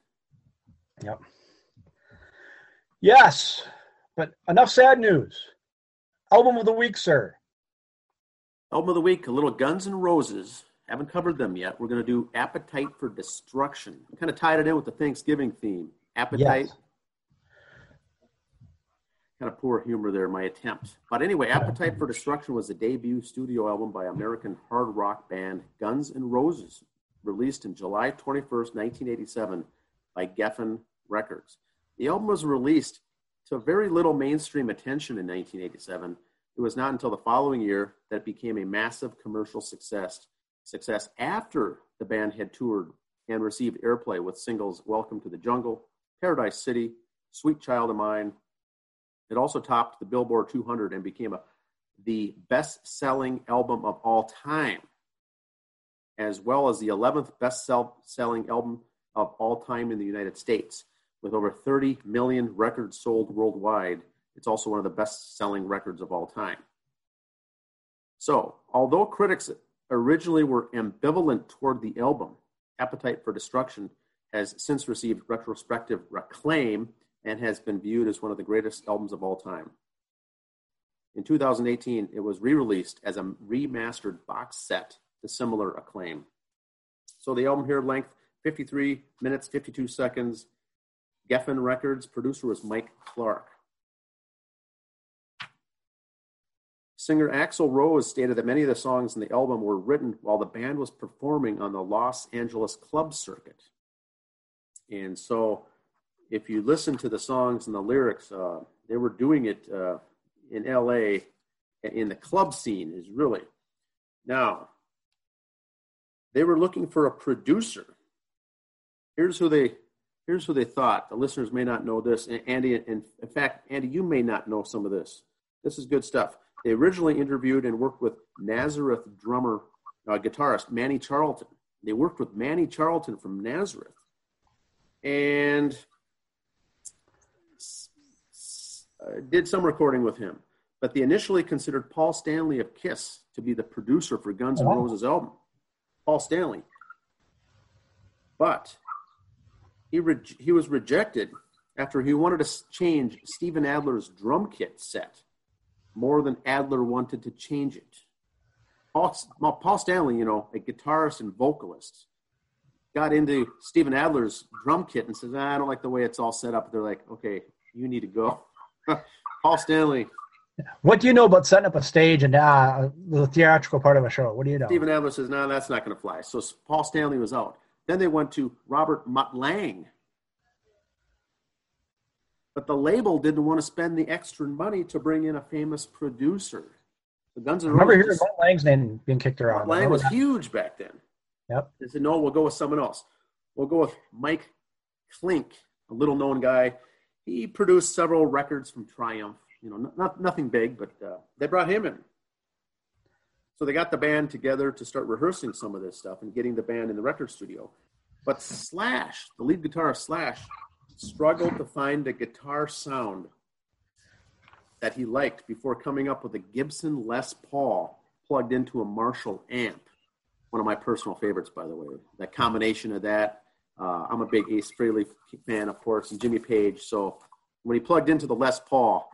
Yep. Yes, but enough sad news. Album of the week, sir. Album of the week, a little Guns and Roses. Haven't covered them yet. We're going to do Appetite for Destruction. Kind of tied it in with the Thanksgiving theme. Appetite yes kind of poor humor there, my attempt. But anyway, Appetite for Destruction was the debut studio album by American hard rock band Guns N' Roses, released in July 21st, 1987 by Geffen Records. The album was released to very little mainstream attention in 1987. It was not until the following year that it became a massive commercial success, success after the band had toured and received airplay with singles Welcome to the Jungle, Paradise City, Sweet Child of Mine, it also topped the Billboard 200 and became a, the best selling album of all time, as well as the 11th best selling album of all time in the United States. With over 30 million records sold worldwide, it's also one of the best selling records of all time. So, although critics originally were ambivalent toward the album, Appetite for Destruction has since received retrospective acclaim and has been viewed as one of the greatest albums of all time. In 2018, it was re released as a remastered box set to similar acclaim. So the album here, length 53 minutes, 52 seconds. Geffen Records, producer was Mike Clark. Singer Axl Rose stated that many of the songs in the album were written while the band was performing on the Los Angeles club circuit. And so, if you listen to the songs and the lyrics, uh, they were doing it uh, in LA in the club scene, is really. Now, they were looking for a producer. Here's who they here's who they thought. The listeners may not know this. And Andy, and in fact, Andy, you may not know some of this. This is good stuff. They originally interviewed and worked with Nazareth drummer, uh, guitarist Manny Charlton. They worked with Manny Charlton from Nazareth, and uh, did some recording with him. But they initially considered Paul Stanley of Kiss to be the producer for Guns N' Roses album. Paul Stanley. But he, re- he was rejected after he wanted to change Steven Adler's drum kit set more than Adler wanted to change it. Paul, Paul Stanley, you know, a guitarist and vocalist, got into Steven Adler's drum kit and says, ah, I don't like the way it's all set up. They're like, okay, you need to go. Paul Stanley. What do you know about setting up a stage and uh, the theatrical part of a show? What do you know? Steven Adler says, no, that's not going to fly. So Paul Stanley was out. Then they went to Robert Mutt Lange, but the label didn't want to spend the extra money to bring in a famous producer. The Guns N' Roses. remember hearing Mutt Lange's name being kicked around. Lange was huge back then. Yep. They said, no, we'll go with someone else. We'll go with Mike Clink, a little known guy. He produced several records from Triumph. You know, not, nothing big, but uh, they brought him in. So they got the band together to start rehearsing some of this stuff and getting the band in the record studio. But Slash, the lead guitarist Slash, struggled to find a guitar sound that he liked before coming up with a Gibson Les Paul plugged into a Marshall amp. One of my personal favorites, by the way. That combination of that. Uh, I'm a big Ace Frehley fan, of course, and Jimmy Page. So when he plugged into the Les Paul,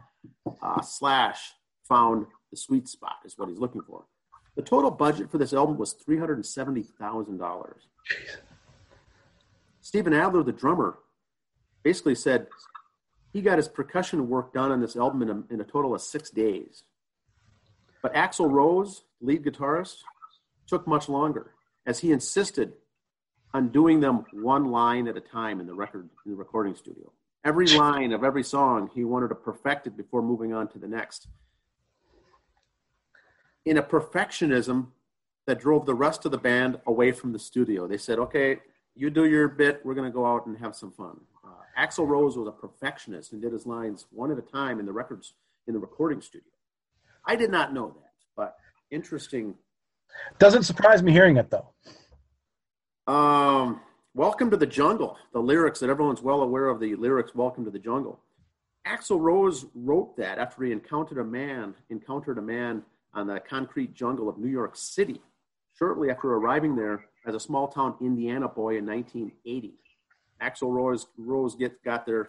uh, Slash found the sweet spot, is what he's looking for. The total budget for this album was $370,000. Steven Adler, the drummer, basically said he got his percussion work done on this album in a, in a total of six days. But Axl Rose, lead guitarist, took much longer as he insisted on doing them one line at a time in the record in the recording studio. Every line of every song he wanted to perfect it before moving on to the next. In a perfectionism that drove the rest of the band away from the studio. They said, "Okay, you do your bit. We're going to go out and have some fun." Uh, Axl Rose was a perfectionist and did his lines one at a time in the records in the recording studio. I did not know that, but interesting. Doesn't surprise me hearing it though. Um, Welcome to the Jungle. The lyrics that everyone's well aware of. The lyrics "Welcome to the Jungle." Axl Rose wrote that after he encountered a man encountered a man on the concrete jungle of New York City, shortly after arriving there as a small town Indiana boy in 1980. Axl Rose, Rose get, got there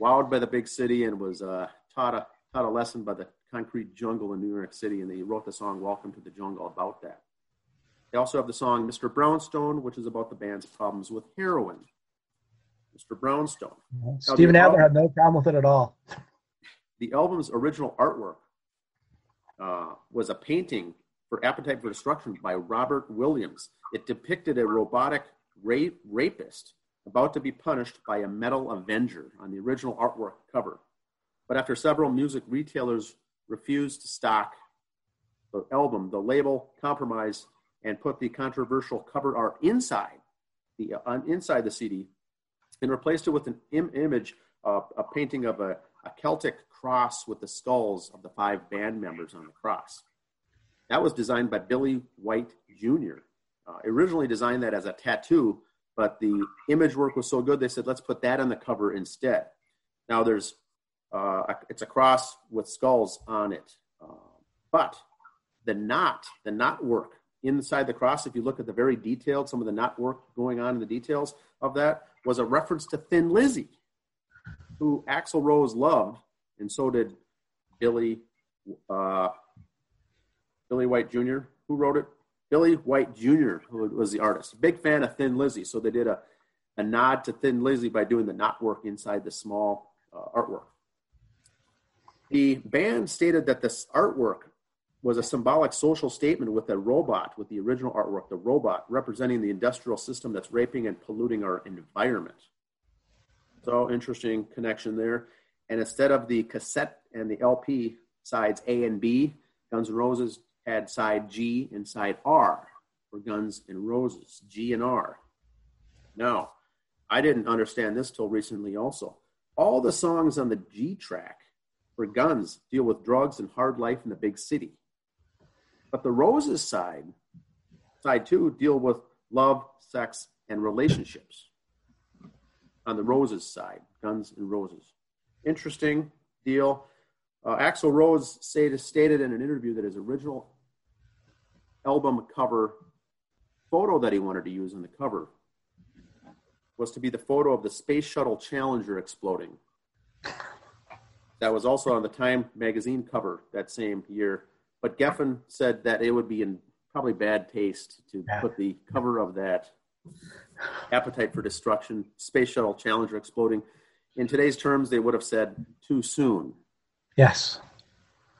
wowed by the big city and was uh, taught, a, taught a lesson by the concrete jungle in New York City, and he wrote the song Welcome to the Jungle about that. They also have the song Mr. Brownstone, which is about the band's problems with heroin. Mr. Brownstone. Steven Adler had no problem with it at all. The album's original artwork uh, was a painting for Appetite for Destruction by Robert Williams. It depicted a robotic rape, rapist about to be punished by a metal Avenger on the original artwork cover. But after several music retailers refused to stock the album, the label compromised and put the controversial cover art inside the uh, inside the CD and replaced it with an Im- image, uh, a painting of a, a Celtic cross with the skulls of the five band members on the cross. That was designed by Billy White Jr. Uh, originally designed that as a tattoo but the image work was so good they said let's put that on the cover instead now there's uh, it's a cross with skulls on it uh, but the knot the knot work inside the cross if you look at the very detailed some of the knot work going on in the details of that was a reference to thin lizzy who axl rose loved and so did billy uh, billy white jr who wrote it Billy White Jr., who was the artist. Big fan of Thin Lizzy, so they did a, a nod to Thin Lizzy by doing the knot work inside the small uh, artwork. The band stated that this artwork was a symbolic social statement with a robot, with the original artwork, the robot representing the industrial system that's raping and polluting our environment. So interesting connection there. And instead of the cassette and the LP sides A and B, Guns N' Roses had side G and side R for Guns N' Roses, G and R. Now, I didn't understand this till recently also. All the songs on the G track for Guns deal with drugs and hard life in the big city. But the Roses side, side two, deal with love, sex, and relationships. On the Roses side, Guns and Roses. Interesting deal. Uh, Axl Rose stated in an interview that his original album cover photo that he wanted to use on the cover was to be the photo of the Space Shuttle Challenger exploding. That was also on the Time magazine cover that same year. But Geffen said that it would be in probably bad taste to yeah. put the cover of that Appetite for Destruction Space Shuttle Challenger exploding. In today's terms, they would have said too soon. Yes.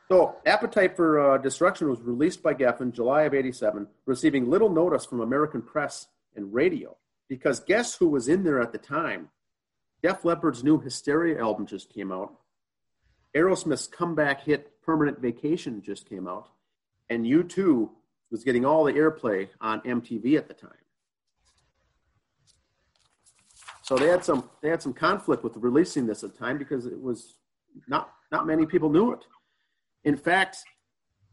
So, Appetite for uh, Destruction was released by Geffen July of 87, receiving little notice from American press and radio. Because guess who was in there at the time? Def Leppard's new Hysteria album just came out. Aerosmith's comeback hit Permanent Vacation just came out. And U2 was getting all the airplay on MTV at the time. So they had some they had some conflict with releasing this at the time because it was not not many people knew it. In fact,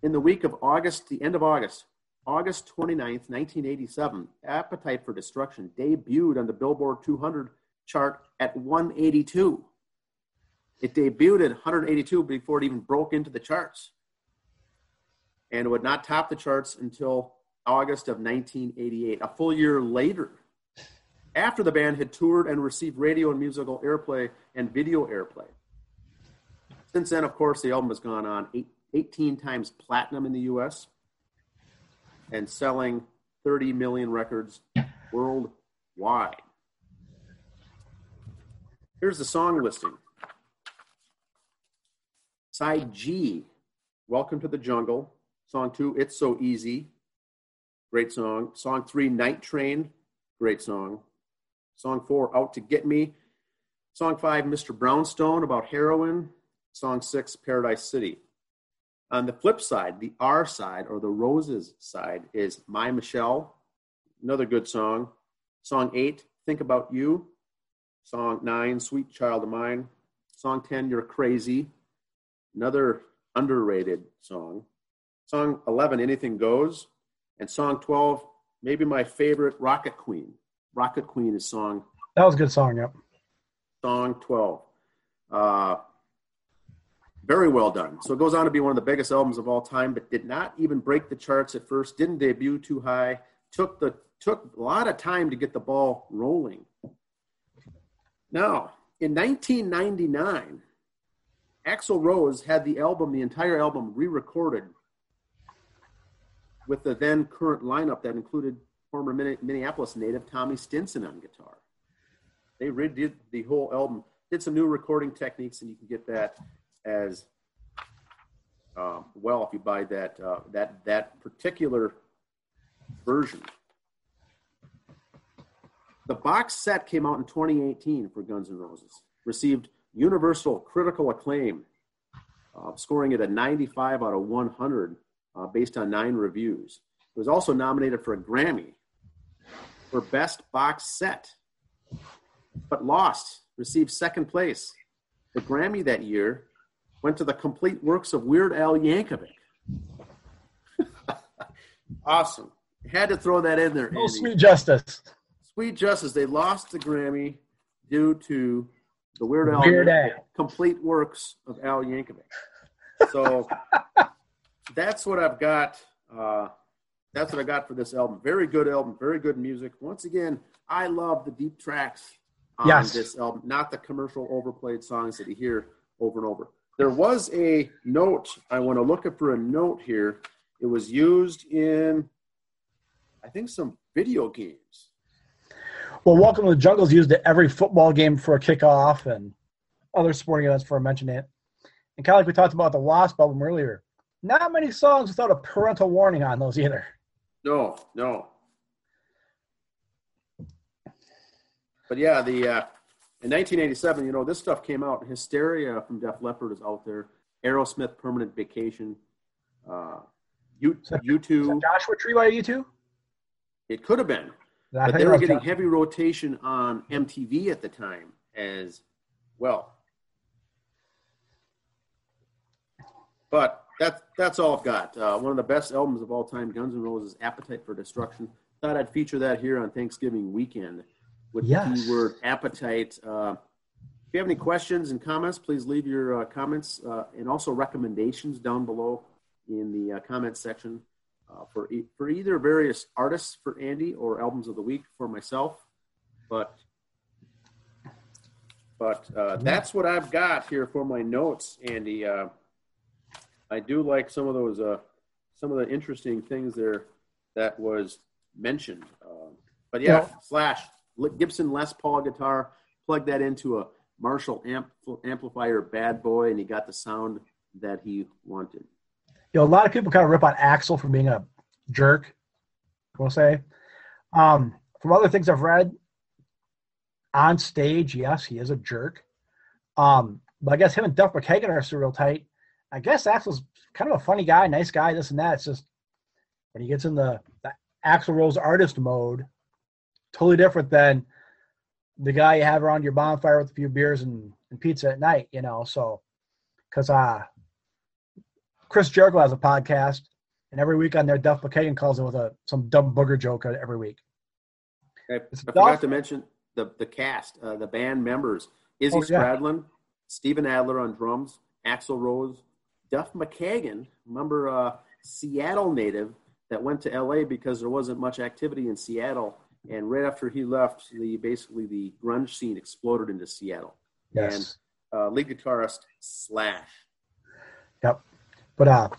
in the week of August, the end of August, August 29th, 1987, Appetite for Destruction debuted on the Billboard 200 chart at 182. It debuted at 182 before it even broke into the charts. And would not top the charts until August of 1988, a full year later, after the band had toured and received radio and musical airplay and video airplay. Since then, of course, the album has gone on eight, 18 times platinum in the US and selling 30 million records worldwide. Here's the song listing. Side G, Welcome to the Jungle. Song two, It's So Easy. Great song. Song three, Night Train. Great song. Song four, Out to Get Me. Song five, Mr. Brownstone about heroin. Song six, Paradise City. On the flip side, the R side or the Roses side is My Michelle, another good song. Song eight, Think About You. Song nine, Sweet Child of Mine. Song 10, You're Crazy another underrated song. Song 11, Anything Goes. And song 12, maybe my favorite, Rocket Queen. Rocket Queen is song. That was a good song, yep. Song 12. Uh, very well done. So it goes on to be one of the biggest albums of all time, but did not even break the charts at first, didn't debut too high, took the took a lot of time to get the ball rolling. Now, in 1999, Axl Rose had the album, the entire album, re-recorded with the then current lineup that included former Minneapolis native Tommy Stinson on guitar. They redid the whole album, did some new recording techniques, and you can get that as uh, well if you buy that uh, that that particular version. The box set came out in 2018 for Guns N' Roses. Received universal critical acclaim, uh, scoring it a 95 out of 100 uh, based on nine reviews. It was also nominated for a Grammy for Best Box Set, but lost, received second place. The Grammy that year went to the complete works of Weird Al Yankovic. awesome. Had to throw that in there. Oh, sweet justice. Sweet justice. They lost the Grammy due to the Weird Al, Weird Al. complete works of Al Yankovic. So that's what I've got. Uh, that's what I got for this album. Very good album, very good music. Once again, I love the deep tracks on yes. this album, not the commercial overplayed songs that you hear over and over. There was a note. I want to look up for a note here. It was used in, I think, some video games. Well, Welcome to the Jungle is used at every football game for a kickoff and other sporting events for mentioning it. And kind of like we talked about the Wasp album earlier, not many songs without a parental warning on those either. No, no. But yeah, the uh, in 1987, you know, this stuff came out. Hysteria from Def Leppard is out there. Aerosmith, Permanent Vacation. Uh, U U2. Joshua Tree by U2. It could have been, but they were getting heavy rotation on MTV at the time as well. But that's that's all I've got. Uh, one of the best albums of all time, Guns N' Roses' "Appetite for Destruction." Thought I'd feature that here on Thanksgiving weekend with yes. the keyword "appetite." Uh, if you have any questions and comments, please leave your uh, comments uh, and also recommendations down below in the uh, comments section uh, for e- for either various artists for Andy or albums of the week for myself. But but that's what I've got here for my notes, Andy. I do like some of those, uh, some of the interesting things there that was mentioned. Um, but yeah, yeah, Slash Gibson Les Paul guitar, plug that into a Marshall amp, amplifier, bad boy, and he got the sound that he wanted. Know, a lot of people kind of rip on Axl for being a jerk. We'll say. Um, from other things I've read, on stage, yes, he is a jerk. Um, but I guess him and Duff McKagan are still real tight. I guess Axl's kind of a funny guy, nice guy, this and that. It's just when he gets in the, the Axl Rose artist mode, totally different than the guy you have around your bonfire with a few beers and, and pizza at night, you know. So, because uh, Chris Jericho has a podcast, and every week on there, Duff McKagan calls in with a some dumb booger joke every week. I, I forgot to mention the the cast, uh, the band members: Izzy oh, yeah. Stradlin, Steven Adler on drums, Axl Rose, Duff McKagan, remember uh, Seattle native that went to LA because there wasn't much activity in Seattle. And right after he left, the basically the grunge scene exploded into Seattle. Yes. And uh, lead guitarist Slash. Yep. But uh,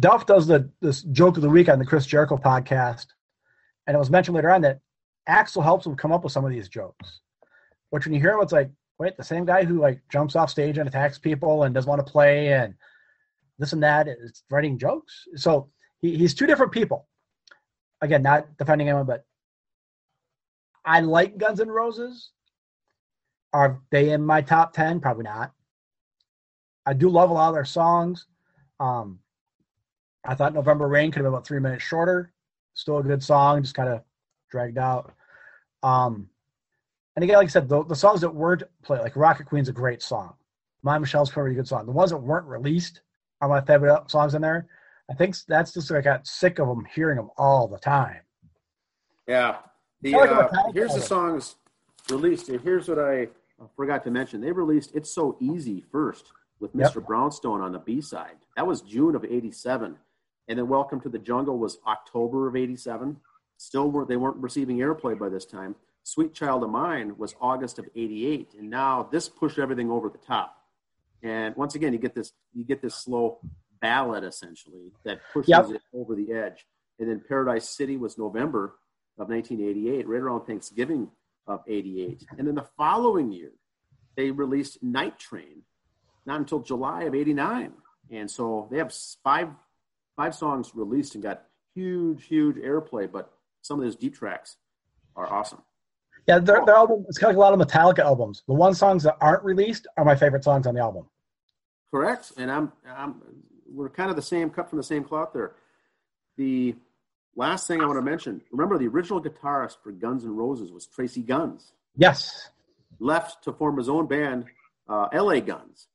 Duff does the this joke of the week on the Chris Jericho podcast, and it was mentioned later on that Axl helps him come up with some of these jokes. Which when you hear him, it's like, wait, the same guy who like jumps off stage and attacks people and doesn't want to play and this and that is writing jokes. So he, he's two different people. Again, not defending anyone, but I like Guns N' Roses. Are they in my top 10? Probably not. I do love a lot of their songs. Um, I thought November Rain could have been about three minutes shorter. Still a good song, just kind of dragged out. Um, and again, like I said, the, the songs that weren't played, like Rocket Queen's a great song. My Michelle's probably a pretty good song. The ones that weren't released are my favorite songs in there. I think that's just I got sick of them hearing them all the time. Yeah. The, uh, here's the songs released. Here's what I forgot to mention. They released "It's So Easy" first with Mr. Yep. Brownstone on the B side. That was June of '87, and then "Welcome to the Jungle" was October of '87. Still, were they weren't receiving airplay by this time. "Sweet Child of Mine" was August of '88, and now this pushed everything over the top. And once again, you get this you get this slow ballad essentially that pushes yep. it over the edge. And then Paradise City was November of 1988, right around Thanksgiving of 88. And then the following year, they released Night Train, not until July of 89. And so they have five five songs released and got huge, huge airplay, but some of those deep tracks are awesome. Yeah, their, their album, it's kind of like a lot of Metallica albums. The one songs that aren't released are my favorite songs on the album. Correct, and I'm, I'm we're kind of the same, cut from the same cloth there. The last thing I want to mention: remember, the original guitarist for Guns N' Roses was Tracii Guns. Yes. Left to form his own band, uh, L.A. Guns,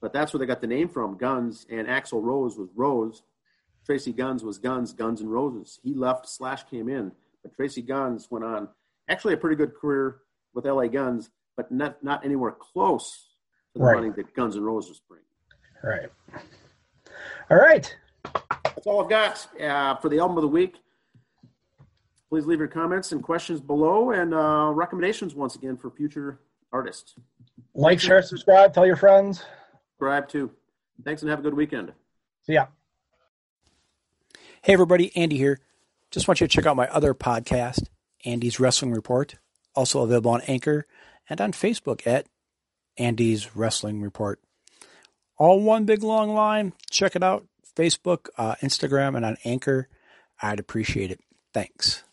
but that's where they got the name from. Guns and Axl Rose was Rose. Tracii Guns was Guns, Guns N' Roses. He left, Slash came in, but Tracii Guns went on actually a pretty good career with LA Guns, but not not anywhere close to the right. money that Guns N' Roses bring. Right. All right. That's all I've got uh, for the album of the week. Please leave your comments and questions below and uh, recommendations once again for future artists. Like, share, subscribe, tell your friends. Subscribe too. Thanks and have a good weekend. See ya. Hey, everybody. Andy here. Just want you to check out my other podcast, Andy's Wrestling Report, also available on Anchor and on Facebook at Andy's Wrestling Report all one big long line. Check it out. Facebook, uh, Instagram, and on Anchor, I'd appreciate it. Thanks.